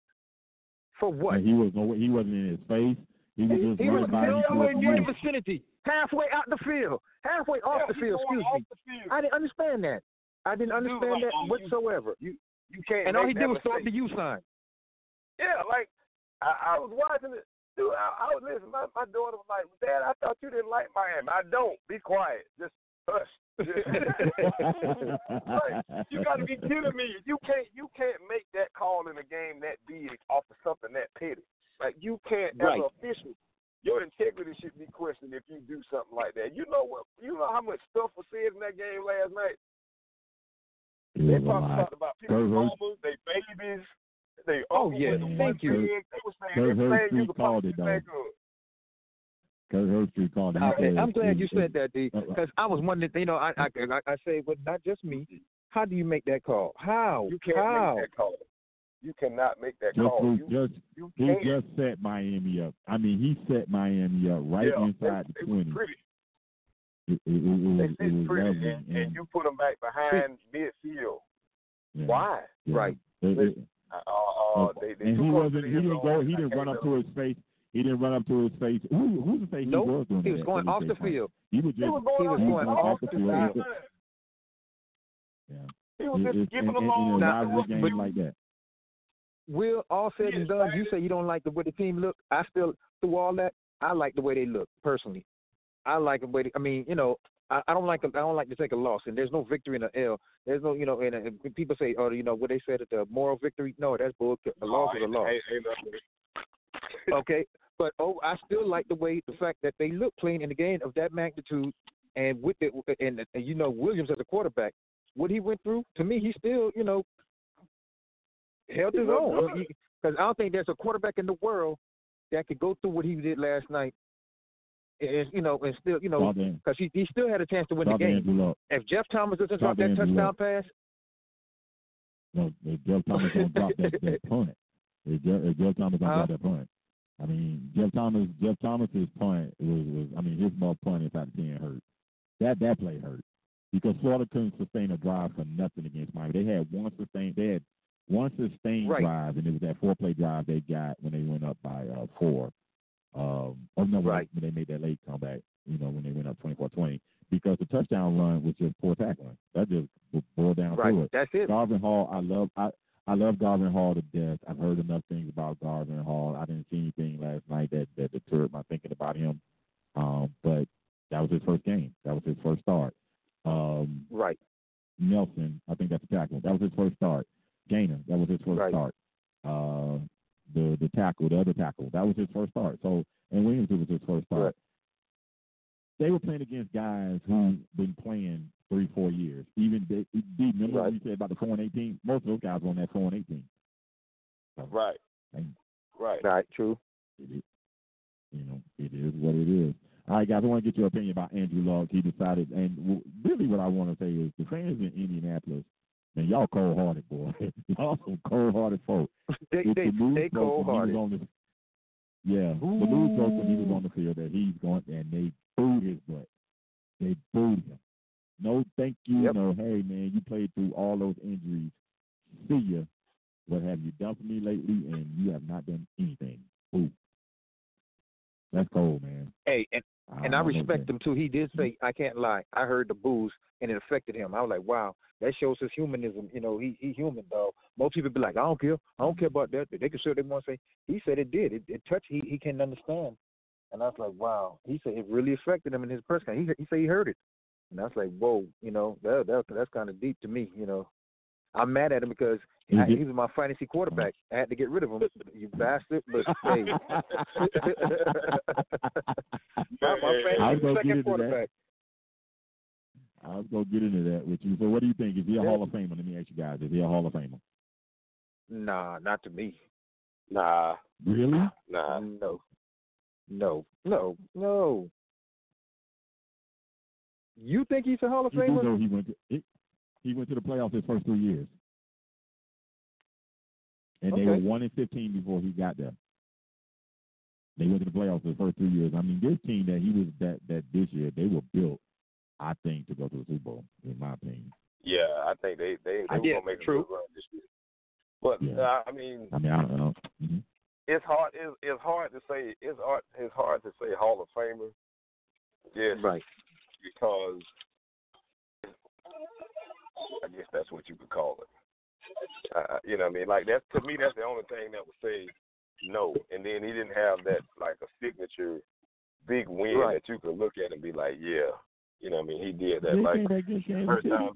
For what?
And he was no, he wasn't in his face. He was just
He was
running by him
nowhere
to
near the vicinity, halfway out the field, halfway off
Yeah,
the field. Excuse me.
field.
I didn't understand that. I didn't
Dude,
understand
like,
that
oh,
whatsoever.
You you can't.
And all he did was throw up the
mistake.
U sign.
Yeah, like I, I was watching it. Dude, I, I was listening. My, my daughter was like, "Dad, I thought you didn't like Miami." I don't. Be quiet. Just hush. Like, you got to be kidding me. You can't. You can't make that call in a game that big off of something that petty. Like you can't,
Right.
as an official, your integrity should be questioned if you do something like that. You know what? You know how much stuff was said in that game last night. They probably talked about people's mamas, they babies, they
Oh, yeah,
the
thank you.
They were saying everything
Hurst
you could
called it.
Think.
Kirk Herbstreit called it.
Okay, I'm glad you
it-
said that, D,
uh,
because I was wondering. You know, I I I, I say, but not just me. How do you make that call? How?
You can't
How?
make that call. You cannot make that
Just,
call.
who
You,
just
you
who
can't.
just set Miami up. I mean, he set Miami up right
yeah,
inside
it,
the
it
twenty.
was pretty.
It, it, it, it
They
was, it
sit
was
pretty,
lovely.
and, and you put them back behind midfield.
yeah,
Why?
yeah.
Right.
It- it-
Uh, uh, they, they
and he wasn't. He didn't go. He didn't run up to his face. He didn't run up to his face. Who who to say he was doing
He was going off
did
the
he say?
field.
He was
He
just.
was going
He was
off,
going
off
off
the
the field.
field.
Yeah.
He was just
it's-
giving
in,
them
in,
all
a
Now,
game
but-
like that.
Will all said and done, you say you don't like the way the team look. I still through all that, I like the way they look personally. I like the way. They, I mean, you know, I, I don't like I don't like to take a loss, and there's no victory in an L. There's no, you know, and, and people say, oh, you know, what they said at the moral victory. No, that's bull. A loss is a oh, loss.
Ain't, ain't nothing. *laughs*
okay, but oh, I still like the way the fact that they look clean in the game of that magnitude, and with it, and, and you know, Williams as a quarterback, what he went through. To me, he still, you know, held
He
his own. Because I don't think there's a quarterback in the world that could go through what he did last night, and you know, and still, you know, because he he still had a chance to win the game. If Jeff Thomas doesn't drop that touchdown pass,
No, if Jeff Thomas don't drop that, that *laughs* punt. If Jeff, if Jeff Thomas don't
Huh?
drop that punt. I mean, Jeff Thomas, Jeff Thomas's punt was, was I mean, his ball punt inside the ten hurt. That that play hurt because Florida couldn't sustain a drive for nothing against Miami. They had one sustained, they had one sustained
Right.
drive, and it was that four play drive they got when they went up by uh, four. Um, oh no,
Right.
when they made that late comeback, you know, when they went up 24-20, because the touchdown run was just poor tackling. That just boiled down
right?
to it.
That's it.
Gurvan Hall, I love I I love Gurvan Hall to death. I've heard enough things about Gurvan Hall. I didn't see anything last night that that deterred my thinking about him. Um, but that was his first game. That was his first start. Um,
Right.
Nelson, I think that's the tackle. That was his first start. Gainer, that was his first
Right.
start. Uh, the the tackle, the other tackle, that was his first start. So and Williams it was his first start.
Right.
They were playing against guys who've been playing three, four years. Even they, they remember what you said about the four and eighteen. Most of those guys were on that four and eighteen.
Right.
And
Right.
Right. True.
it is, you know, it is what it is. All right, guys, I want to get your opinion about Andrew Luck. He decided, and w- really, what I want to say is the fans in Indianapolis, man, y'all cold hearted, boy. *laughs* y'all some cold hearted folk.
They
If
they
the news
they
broke
cold
when he
hearted.
was on the, yeah, the news broke when he was on the field that he's going, and they booed his butt. They booed him. No, thank you.
Yep.
No, hey man, you played through all those injuries. See ya. What have you done for me lately? And you have not done anything. Boo. That's cold, man.
Hey, and and I respect him too. He did mm-hmm. say, "I can't lie." I heard the booze, and it affected him. I was like, "Wow, that shows his humanism." You know, he he human, dog. Most people be like, "I don't care. I don't care mm-hmm. about that." They can say what they want to say. He said it did. It, it touched. He he can't understand. And I was like, "Wow." He said it really affected him in his press conference. He he said he heard it, and I was like, "Whoa." You know, that, that that's kind of deep to me. You know, I'm mad at him because
He
I, he was my fantasy quarterback. I had to get rid of him. You bastard. *laughs* But hey. *laughs* my, my
I
fantasy
was gonna get
second
into that. I was gonna get into that with you. So, what do you think? Is he a
Yeah.
Hall of Famer? Let me ask you guys. Is he a Hall of Famer?
Nah, not to me.
Nah.
Really?
Nah.
No. No. No. No. You think he's a Hall of
Even
Famer?
though he went to he, he went to the playoffs his first three years, and they were one and fifteen before he got there. They went to the playoffs for the first three years. I mean, this team that he was that that this year they were built, I think, to go to the Super Bowl. In my opinion.
Yeah, I think they they, they were
Yeah,
gonna make
true.
a good run this year. But
Yeah.
uh, I mean,
I mean, I don't know. hmm
it's hard. It's, it's hard to say. It's hard. It's hard to say Hall of Famer. Yes,
Right.
because I guess that's what you could call it. Uh, you know what I mean? Like that's to me, that's the only thing that would say no. And then he didn't have that like a signature big win
Right.
that you could look at and be like, yeah, you know what I mean? He did that
He
like
came back against Kansas
first time.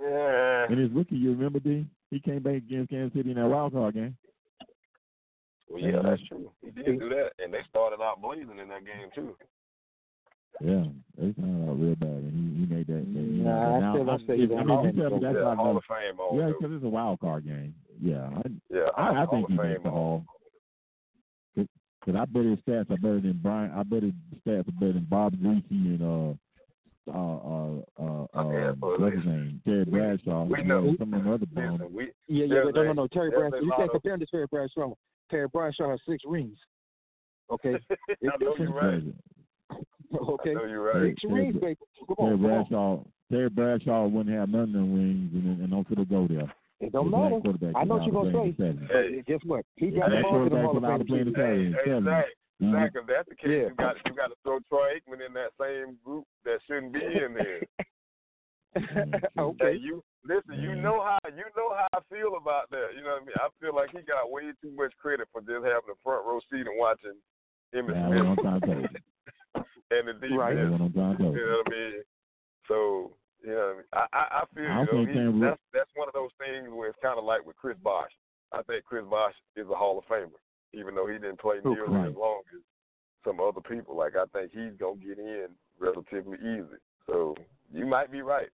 Yeah.
In his rookie, you remember, D? He came back against Kansas City in that wild card game.
Well, yeah, that's true. He did do that, and they started out blazing in that game too.
Yeah, they sounded out real bad, and he, he made that. that you know,
Nah, I
now,
still don't say
if-
he's
I
a
mean,
Hall
you
of
tell me
Fame.
that's
yeah,
not
Hall of Fame.
Yeah, because it's a wild card game. Yeah, I,
Yeah,
I, I think
of
he
Fame
makes the
also.
Hall. Because I bet his stats are better than Brian. I bet his stats are better than Bob Griese and uh uh uh uh, uh
Yeah, but
his name? Terry Bradshaw.
we
you
know-
and some of them other bums.
Listen, we
Yeah, yeah, but no, no,
a-
no. Terry Bradshaw. You can't
of-
compare him to Terry Bradshaw. Terry Bradshaw has six rings. Okay. *laughs*
I know you're right. *laughs*
okay.
I know you're right.
Six rings, baby. Come
Terry
on, come on.
Bradshaw. Terry Bradshaw wouldn't have none of them rings, and and don't fit go there.
It don't
The
matter. I know what you're gonna say.
Hey,
Guess what? He got the ball to the Hall of Fame.
hey, hey. Zach,
Mhm.
Zach, if that's the case,
Yeah.
you got you got to throw Troy Aikman in that same group that shouldn't be in there. *laughs*
okay.
Hey, you listen. You know how you know how I feel about that. You know what I mean? I feel like he got way too much credit for just having the front row seat and watching Emmitt
Yeah,
Smith
trying to tell you.
and the defense.
Right.
That's what I'm trying to tell
You
you.
know what I mean? So you know, I, mean? I, I I feel
I
you know he, that's that's one of those things where it's kind of like with Chris Bosh. I think Chris Bosh is a Hall of Famer, even though he didn't play
Oh,
nearly
right.
as long as some other people. Like I think he's gonna get in relatively easy. So you might be right.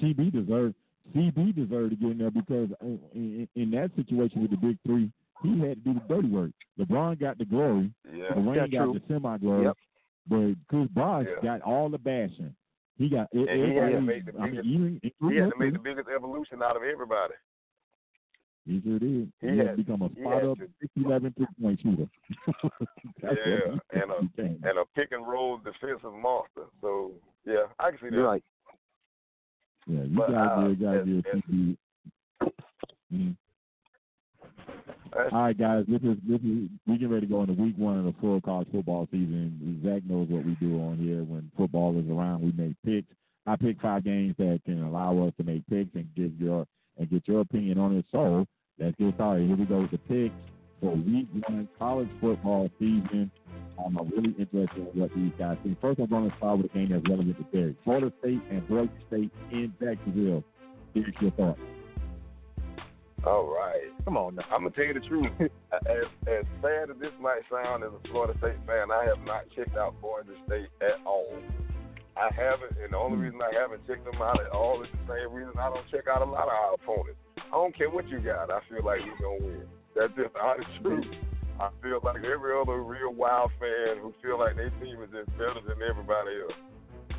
CB deserved CB deserved to get in there because uh, in, in, in that situation with the big three, he had to do the dirty work. LeBron got the glory,
Yeah.
Dwyane
That's
got
true.
the semi glory,
Yep.
but Chris Bosh
Yeah.
got all the bashing. He got.
And he had to make the
I mean,
biggest-
even
He had to make the biggest evolution out of everybody.
He sure did.
He
He, had,
had-
to become a spot up
to.
11 three point shooter. *laughs*
Yeah, and a- *laughs*
became.
And a pick and roll defensive monster. So yeah, I can see that.
You're right.
Yeah, you
But,
gotta
uh,
give, gotta
as-
give
as-
CB. All right, guys. This is this is we get ready to go into week one of the full college football season. Zach knows what we do on here. When football is around, we make picks. I pick five games that can allow us to make picks and give your and get your opinion on it. So let's get started. Here we go with the picks for week one college football season. I'm really interested in what these guys think. First, I'm going to start with a game that's relevant to Derek. Florida State and Boise State in Jacksonville. Here's your thoughts.
All right.
Come on now.
I'm gonna tell you the truth. *laughs* as as sad as this might sound as a Florida State fan, I have not checked out Boise State at all. I haven't, and the only hmm. reason I haven't checked them out at all is the same reason I don't check out a lot of our opponents. I don't care what you got. I feel like we're gonna win. That's just the honest hmm. truth. I feel like every other real wild fan who feel like their team is just better than everybody else.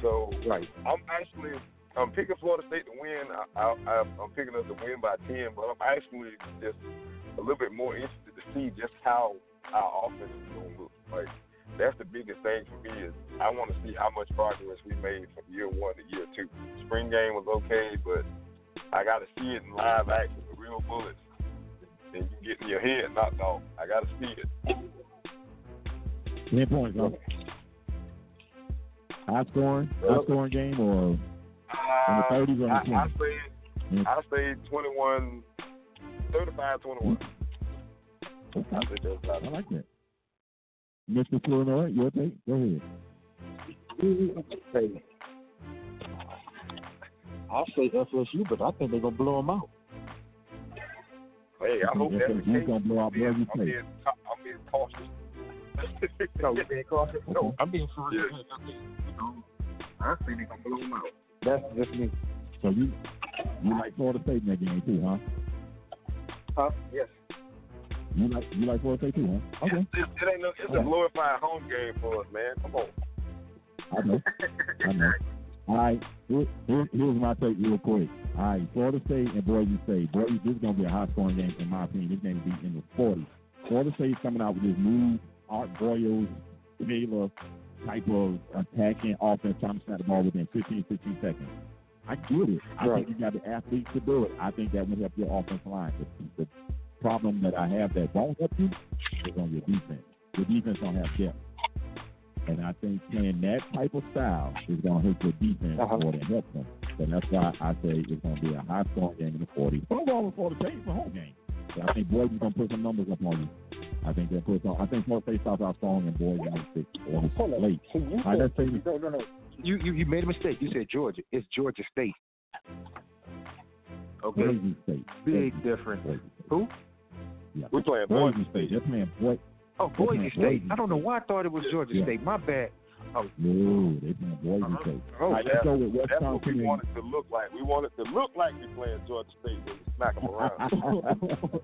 So
Right.
I'm actually I'm picking Florida State to win. I, I'm picking us to win by ten, but I'm actually just a little bit more interested to see just how our offense is going to look. Like that's the biggest thing for me is I want to see how much progress we made from year one to year two. Spring game was okay, but I got to see it in live action with real bullets. And you getting your head knocked off. I got to see it.
Ten points, huh? High scoring, high scoring game, or in the
Uh,
thirties or in
I,
the
I say
Yeah.
I say 21, 35, 21.
Okay,
I think that's about
I like that. Mr. Flournoy, your take? Go ahead.
I'll say FSU, but I think they're gonna blow them out.
Hey, I hope that's the
FSU's
case.
gonna blow out
I'm being, I'm being, I'm being cautious.
No, you being cautious? *laughs*
No.
I'm being for real.
I think they're gonna blow them out.
That's just me.
So you you like Florida State in that game too, huh?
Huh? Yes.
You like you like Florida State too, huh? Okay,
It, it ain't no, it's a glorified home game for us, man. Come on.
I know, I know. *laughs* All right, here, here, here's my take real quick. All right, Florida State and Boise State. Boise, this is gonna be a high scoring game in my opinion. This game will be in the 40s. Florida State's coming out with this new Art Briles Baylor type of attacking offense, trying to snap the ball within 15, 15 seconds. I get it. I
Right.
think you got the athletes to do it. I think that would help your offensive line. The, the problem that I have that won't help you is on your defense. Your defense don't have depth. And I think playing that type of style is going to hurt your defense
Uh-huh.
more than help them. So that's why I say it's going to be a high scoring game in the 40s. But I'm going Florida State. It's home game. So I think Boise is going to put some numbers up on you. I think they'll put some. I think Florida State starts out strong and Boise going to stick on
Hold on.
late.
So you
right,
said, no, no, no. You, you you made a mistake. You said Georgia. It's Georgia State. Okay.
Boise State.
Big
Boise,
difference.
Boise State.
Who?
Yeah.
We're playing
Boise
Boise
State. That's man. Boy,
Oh, Boise
Yeah,
State.
Boise
I don't know why I thought it was Georgia
Yeah.
State. My bad. Oh,
no, they playing Boise
Uh-huh.
State.
oh,
right, let's go with
That's what we
and-
want it to look like. We want it to look like we're playing Georgia State smack them around. *laughs*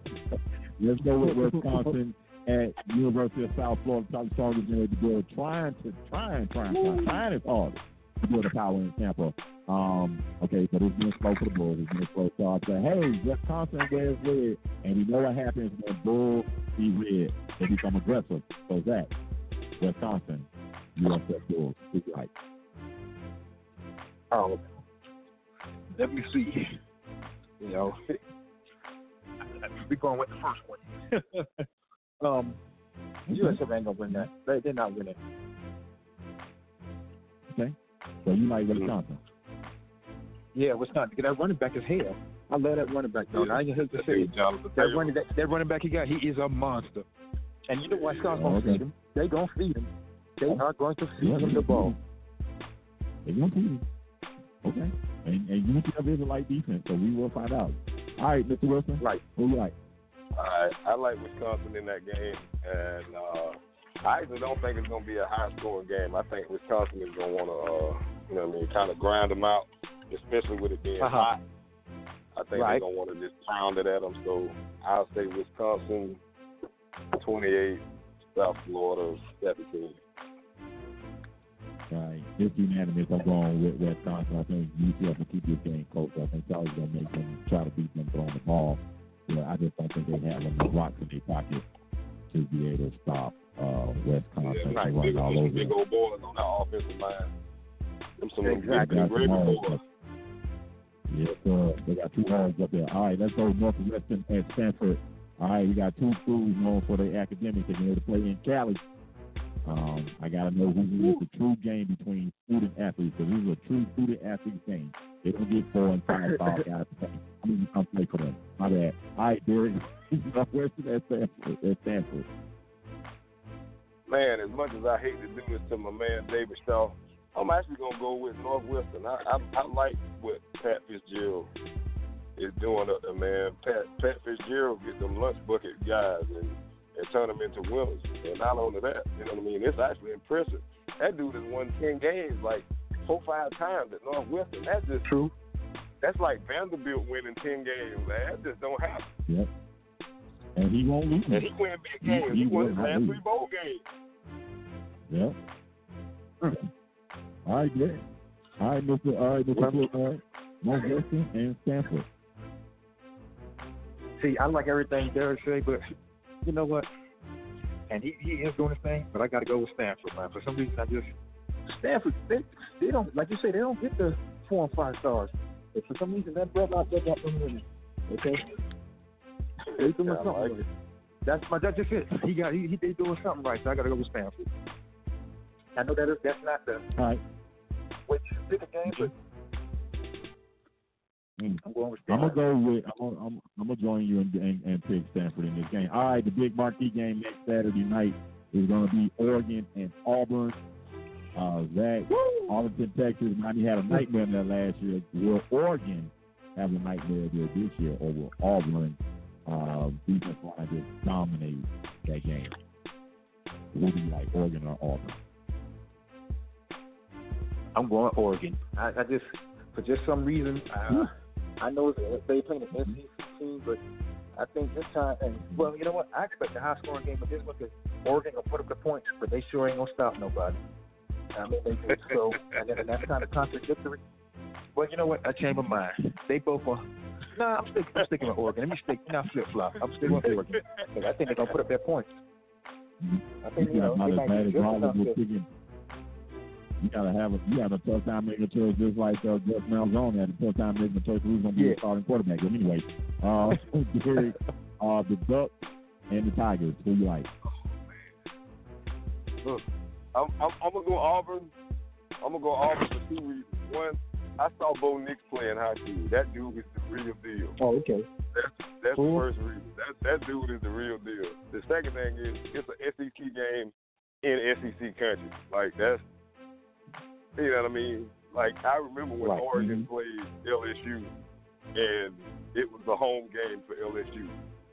Let's go with Wisconsin at University of South Florida. Strongest in the world. Trying to, trying, trying, trying, trying is hard to build a power in Tampa. Um, okay, but it's been slow for the Bulls. It's been slow. So I said, hey, Wisconsin wears red, and we know what happens when Bulls see red. They become aggressive. So that Wisconsin, USF Bulls. Who's right?
oh. Let me see. You know, *laughs* we're going with the first one. *laughs* um, USF ain't gonna win that. They, they're not winning.
Okay. So you like Wisconsin.
Yeah, what's Wisconsin. That running back is hell. I love that running back. Though. I ain't hate to say it.
Jonathan
That running that, that running back he got, he is a monster. And you know what? Scott's gonna
Okay.
feed him. They gonna feed him. They are going to feed
Yeah,
him the ball.
They want to. Feed. Okay. And and UCF is a light defense, so we will find out. All right, Mr. Wilson.
Right.
Who you like?
All right, I like Wisconsin in that game, and uh, I actually don't think it's going to be a high-scoring game. I think Wisconsin is going to want to, uh, you know, what I mean, kind of grind them out, especially with it being
Uh-huh.
hot. I think
Right.
they're going to want to just pound it at them. So I'll say Wisconsin, 28, South Florida, 17.
All right. It's unanimous. I'm going with Wisconsin. I think UCF will keep this game close. I think Charlie's going to make them try to beat them throwing the ball. Yeah, I just don't think they have enough rocks in their pocket to be able to stop uh, Wisconsin
Yeah, right.
running all over
big old boys on that offensive line. Them some
Exactly.
big, big
Got
Ravy
some
boys.
Yes, sir. They got two arms up there. All right, let's go Northwestern at Stanford. All right, we got two schools known for their academics. They're going to play in Cali. Um, I got to know who is the true game between student athletes because this is a true student athlete game. They don't get four and five *laughs* star guys to play. I mean, come play for them. My bad. All right, Derek. Northwestern at Stanford. At Stanford.
Man, as much as I hate to do this to my man David Shaw, I'm actually gonna go with Northwestern. I I, I like what Pat Fitzgerald is doing up there, man. Pat Pat Fitzgerald get them lunch bucket guys and and turn them into winners. And not only that, you know what I mean? It's actually impressive. That dude has won ten games like four five times at Northwestern. That's just
True.
that's like Vanderbilt winning ten games, man. That just don't happen.
Yep. And he won't lose.
And he win big
He-
games.
he
He, won
will
his last three bowl games.
Yep. All right, yeah. All right, Mr. All right, Mr. Football. Northwestern and Stanford.
See, I like everything Derek say, but you know what? And he, he is doing his thing, but I got to go with Stanford, man. For some reason, I just Stanford they they don't like you say they don't get the four and five stars. But for some reason, that brother out there got them winning. Okay, they doing
Yeah,
something.
like
it. That's my that's just it. He got he, he they doing something right, so I got to go with Stanford. I know that is that's not the
All right.
way you pick a game, but. I'm going with
I'm gonna go with I'm gonna, I'm, I'm gonna join you and, and, and pick Stanford in this game. All right, the big marquee game next Saturday night is gonna be Oregon and Auburn. Uh, Zach, Arlington, Texas. Miami had a nightmare in there last year. Will Oregon have a nightmare there this year, or will Auburn uh, defense line just dominate that game? Would you like Oregon or Auburn?
I'm going Oregon. I, I just, for just some reason, uh, I know they playing an SEC team, but I think this time, and well, you know what? I expect a high scoring game, but this one, because Oregon will put up the points, but they sure ain't gonna stop nobody. I mean, they do. So, and, then- and that's kind of contradictory. Well, you know what? I changed my mind. They both are Nah, I'm sticking. I'm sticking with Oregon. Let me stick. Nah, flip flop. I'm sticking with Oregon. I think they're gonna put up their points. I think you know they might be good enough to.
You gotta have a you have a tough time making a choice just like uh, Gus Malzahn had a tough time making a choice who's gonna be
Yeah.
the starting quarterback. But anyway, uh, *laughs* *laughs* Gary, uh, the Ducks and the Tigers. Who you like?
Look, I'm, I'm, I'm gonna go Auburn. I'm gonna go Auburn for two reasons. One, I saw Bo Nix play in high school. That dude is the real deal.
Oh, okay.
That's that's
Cool.
the first reason. That that dude is the real deal. The second thing is it's an SEC game in SEC country. Like that's you know what I mean. Like I remember when
Right.
Oregon played LSU, and it was a home game for LSU,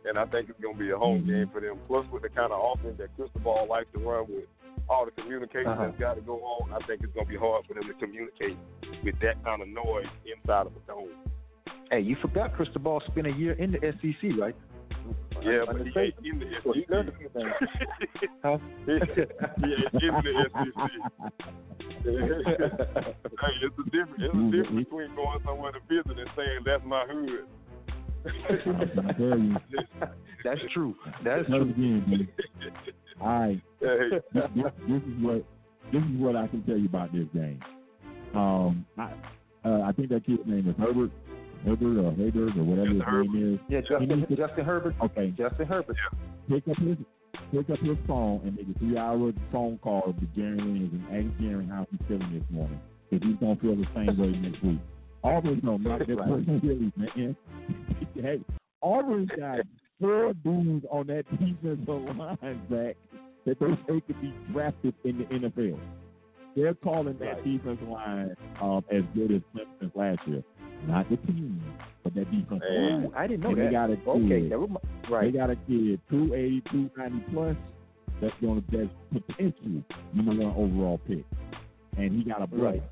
and I think it's gonna be a home
Mhm.
game for them. Plus with the kind of offense that Cristobal likes to run with. All the communication
Uh-huh.
that's got to go on, I think it's gonna be hard for them to communicate with that kind of noise inside of a dome.
Hey, you forgot Cristobal spent a year in the SEC, right?
Yeah,
I'm
but he ain't in the SEC.
learned a few things. Huh?
he ain't in the SEC. *laughs* hey, it's a difference. It's a difference between going somewhere to visit and saying that's my hood.
I tell you,
That's true. That's true.
again. All right,
hey,
this, this, this is what this is what I can tell you about this game. Um, I uh, I think that kid's name is Herbert, Herbert or Hader or whatever his
Justin
name is.
Yeah, Justin, Justin Herbert.
Okay,
Justin Herbert.
pick up his pick up his phone and make a three hour phone call to Jerry Williams and ask Jerry how he's feeling this morning. If he's gonna feel the same way next week. Auburn's gonna knock that
Right.
person *laughs* Williams, man. *laughs* hey, Auburn's got four dudes on that defensive line back that they say could be drafted in the NFL. They're calling that
Right.
defensive line um, as good as Clemson's last year. Not the team, but that.
Ooh, I didn't know
And
that.
they got a kid.
Okay, never mind.
They got a kid, 280, 290 plus, that's going to, that's potential number one overall pick. And he got a brother
Right.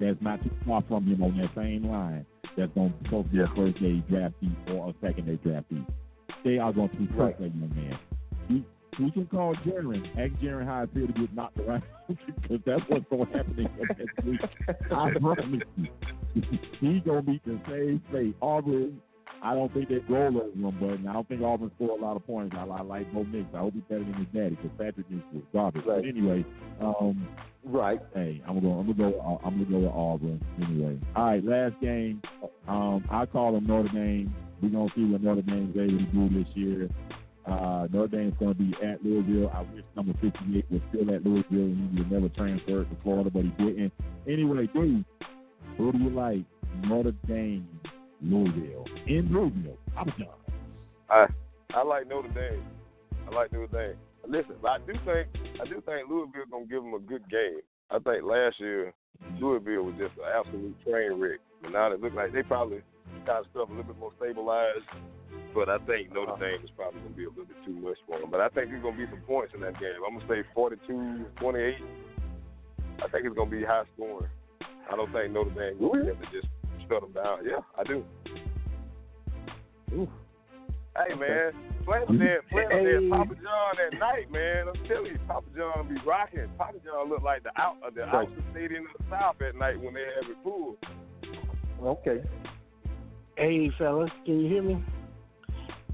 that's not too far from him on that same line that's going to be a first day draftee or a second day draftee. They are going to trust
Right.
that young man. You can call Jarren, ask Jarren how it feels to get knocked around *laughs* because that's what's going to happen next week. I *laughs* promise you. He's going to meet the same fate. Auburn, I don't think they roll over him, but I don't think Auburn score a lot of points. I, I like Bo Nix. I hope he's better than his daddy because Patrick Nix was garbage.
Right.
But anyway, um,
Right.
hey, I'm gonna go. I'm gonna go. uh, I'm gonna go with Auburn anyway. All right, last game. Um, I call them Notre Dame. We're gonna see what Notre Dame's able to do this year. Uh, Notre Dame's gonna be at Louisville. I wish number 58 was still at Louisville and he would never transferred to Florida, but he didn't. Anyway, dude, who do you like? Notre Dame, Louisville, in Louisville. I'm done.
I I like Notre Dame. I like Notre Dame. Listen, I do think I do think Louisville gonna give them a good game. I think last year Louisville was just an absolute train wreck. But now it looks like they probably got stuff a little bit more stabilized. But I think Notre uh-huh. Dame is probably gonna be a little bit too much for them. But I think there's gonna be some points in that game. I'm gonna say 42-28. I think it's gonna be high scoring. I don't think Notre Dame will be able to just shut them down. Yeah, I do.
Ooh.
Hey man, play them mm-hmm. there, play them
Hey.
there, Papa John at night, man. I'm telling you, Papa John be rocking. Papa John look like the out of the
Right.
outer stadium of the South at night when they have it full.
Okay.
Hey, fellas, can you hear me?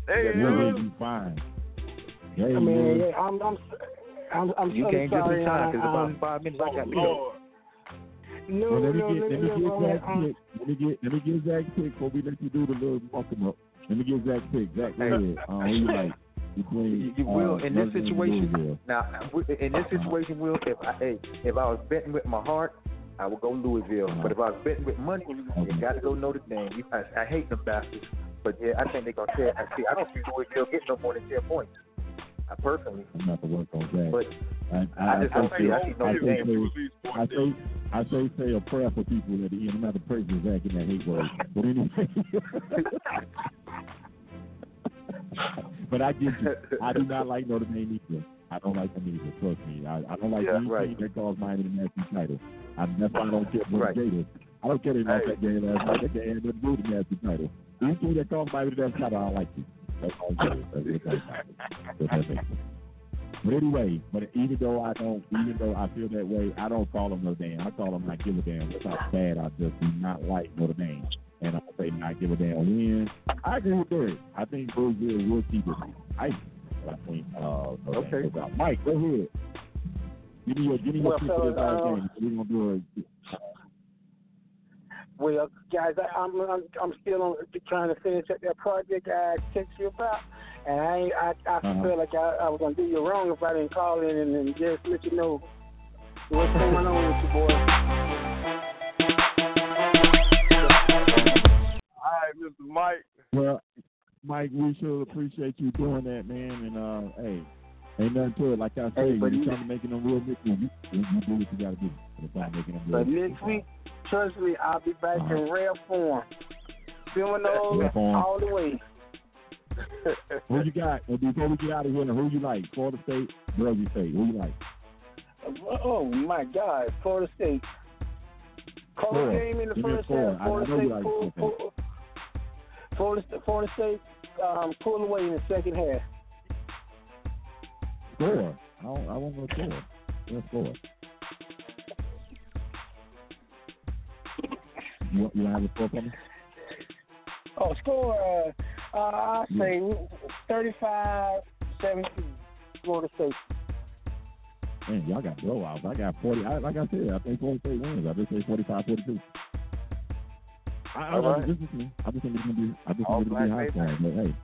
Hey,
We'll
man.
make you fine. Hey,
I mean,
man.
yeah, I'm, I'm, I'm, I'm
You
so
can't give
sorry.
me time because about
um,
five minutes I got to go.
Lord.
no,
Well, let me
no,
get
let
let
me
me get
ahead.
Zach
Um,
pick. Let me get let me get Zach pick before we let you do the little welcome up. Let me get Zach pick. Zach, go ahead. Um, who you like? Between,
You, you will
uh,
in this
Notre Dame and
situation. Now, in this situation, Will, if I hey, if I was betting with my heart, I would go Louisville. But if I was betting with money, you got to go Notre Dame. You, I, I hate them bastards, but yeah, I think they're gonna tear. I see. I don't see Louisville getting no more than ten points. I personally,
I'm not to work on that.
but
I,
I just
I,
don't see- I
I,
see
say,
Notre Dame.
say, I say, I say, say a prayer for people at the end. I'm not to pray for Zach in that hate word. *laughs* But anyway. but I get you. I do not like Notre Dame either. I don't like them either. Trust me. I, I don't like
Yeah,
any
right.
team that calls Miami the national title. I, that's why I don't care about
Right.
Gators. I don't care they lost
Hey.
that game last night. That game had nothing to do with the national title. Any team that calls Miami the national title, I don't like you. That's all I'm saying. That's what I'm saying. That's what I'm saying. But anyway, but even though I don't, even though I feel that way, I don't call them Notre Dame. I call them not give a damn. That's how bad I just do not like Notre Dame. and I say not give a damn win. I agree with Derek. I think Louisville will keep it tight. I think. Uh,
Okay.
Mike, go ahead. Give me your give me your
Well,
pick this
uh,
game. We're gonna do it.
Well, guys, I, I'm, I'm I'm still on trying to finish up that project I text you about, and I I I
Uh-huh.
feel like I, I was gonna do you wrong if I didn't call in and, and just let you know what's *laughs* going on with you, boy.
All right, Mr. Mike.
Well, Mike, we sure appreciate you doing that, man. And uh, hey, ain't nothing to it. Like I say,
Hey,
you
but you-
trying to make them real big. You, you, you do what you got to do. It's not making them real.
But next week, trust me, I'll be back in rare form, filming those all the way. *laughs*
Who you got? Before we get out of here, who you like? Florida State, Georgia State. Who you like?
Oh my God, Florida State. Close
Score.
game in the
Give
first half. Florida State
like
pull, pull, Florida, Florida State um, pull away in the second half.
Score. I don't. I want no score. Let's score. You, you have a score me?
Oh, score. Uh, uh, I say 35 17. Florida State.
Man, y'all got blowouts. I got 40. I, like I said, I think Florida State wins. I just say 45 42. I, I, I,
right.
is me. I just think it's gonna be. I just
All
think it's gonna be high scoring. But hey,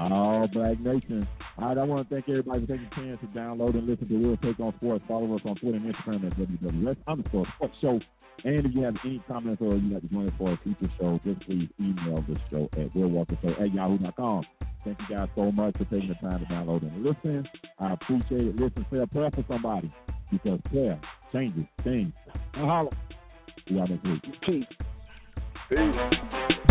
all Black Nation. All right, I want to thank everybody for taking the chance to download and listen to Real Take on Sports. Follow us on Twitter and Instagram at WWS underscore Sports Show. And if you have any comments or you'd like to join us for a future show, just please email the show at wilwalkershow at yahoo.com. Thank you guys so much for taking the time to download and listen. I appreciate it. Listen, say a prayer for somebody because prayer changes things. And holla. See y'all next week.
Peace.
Peace.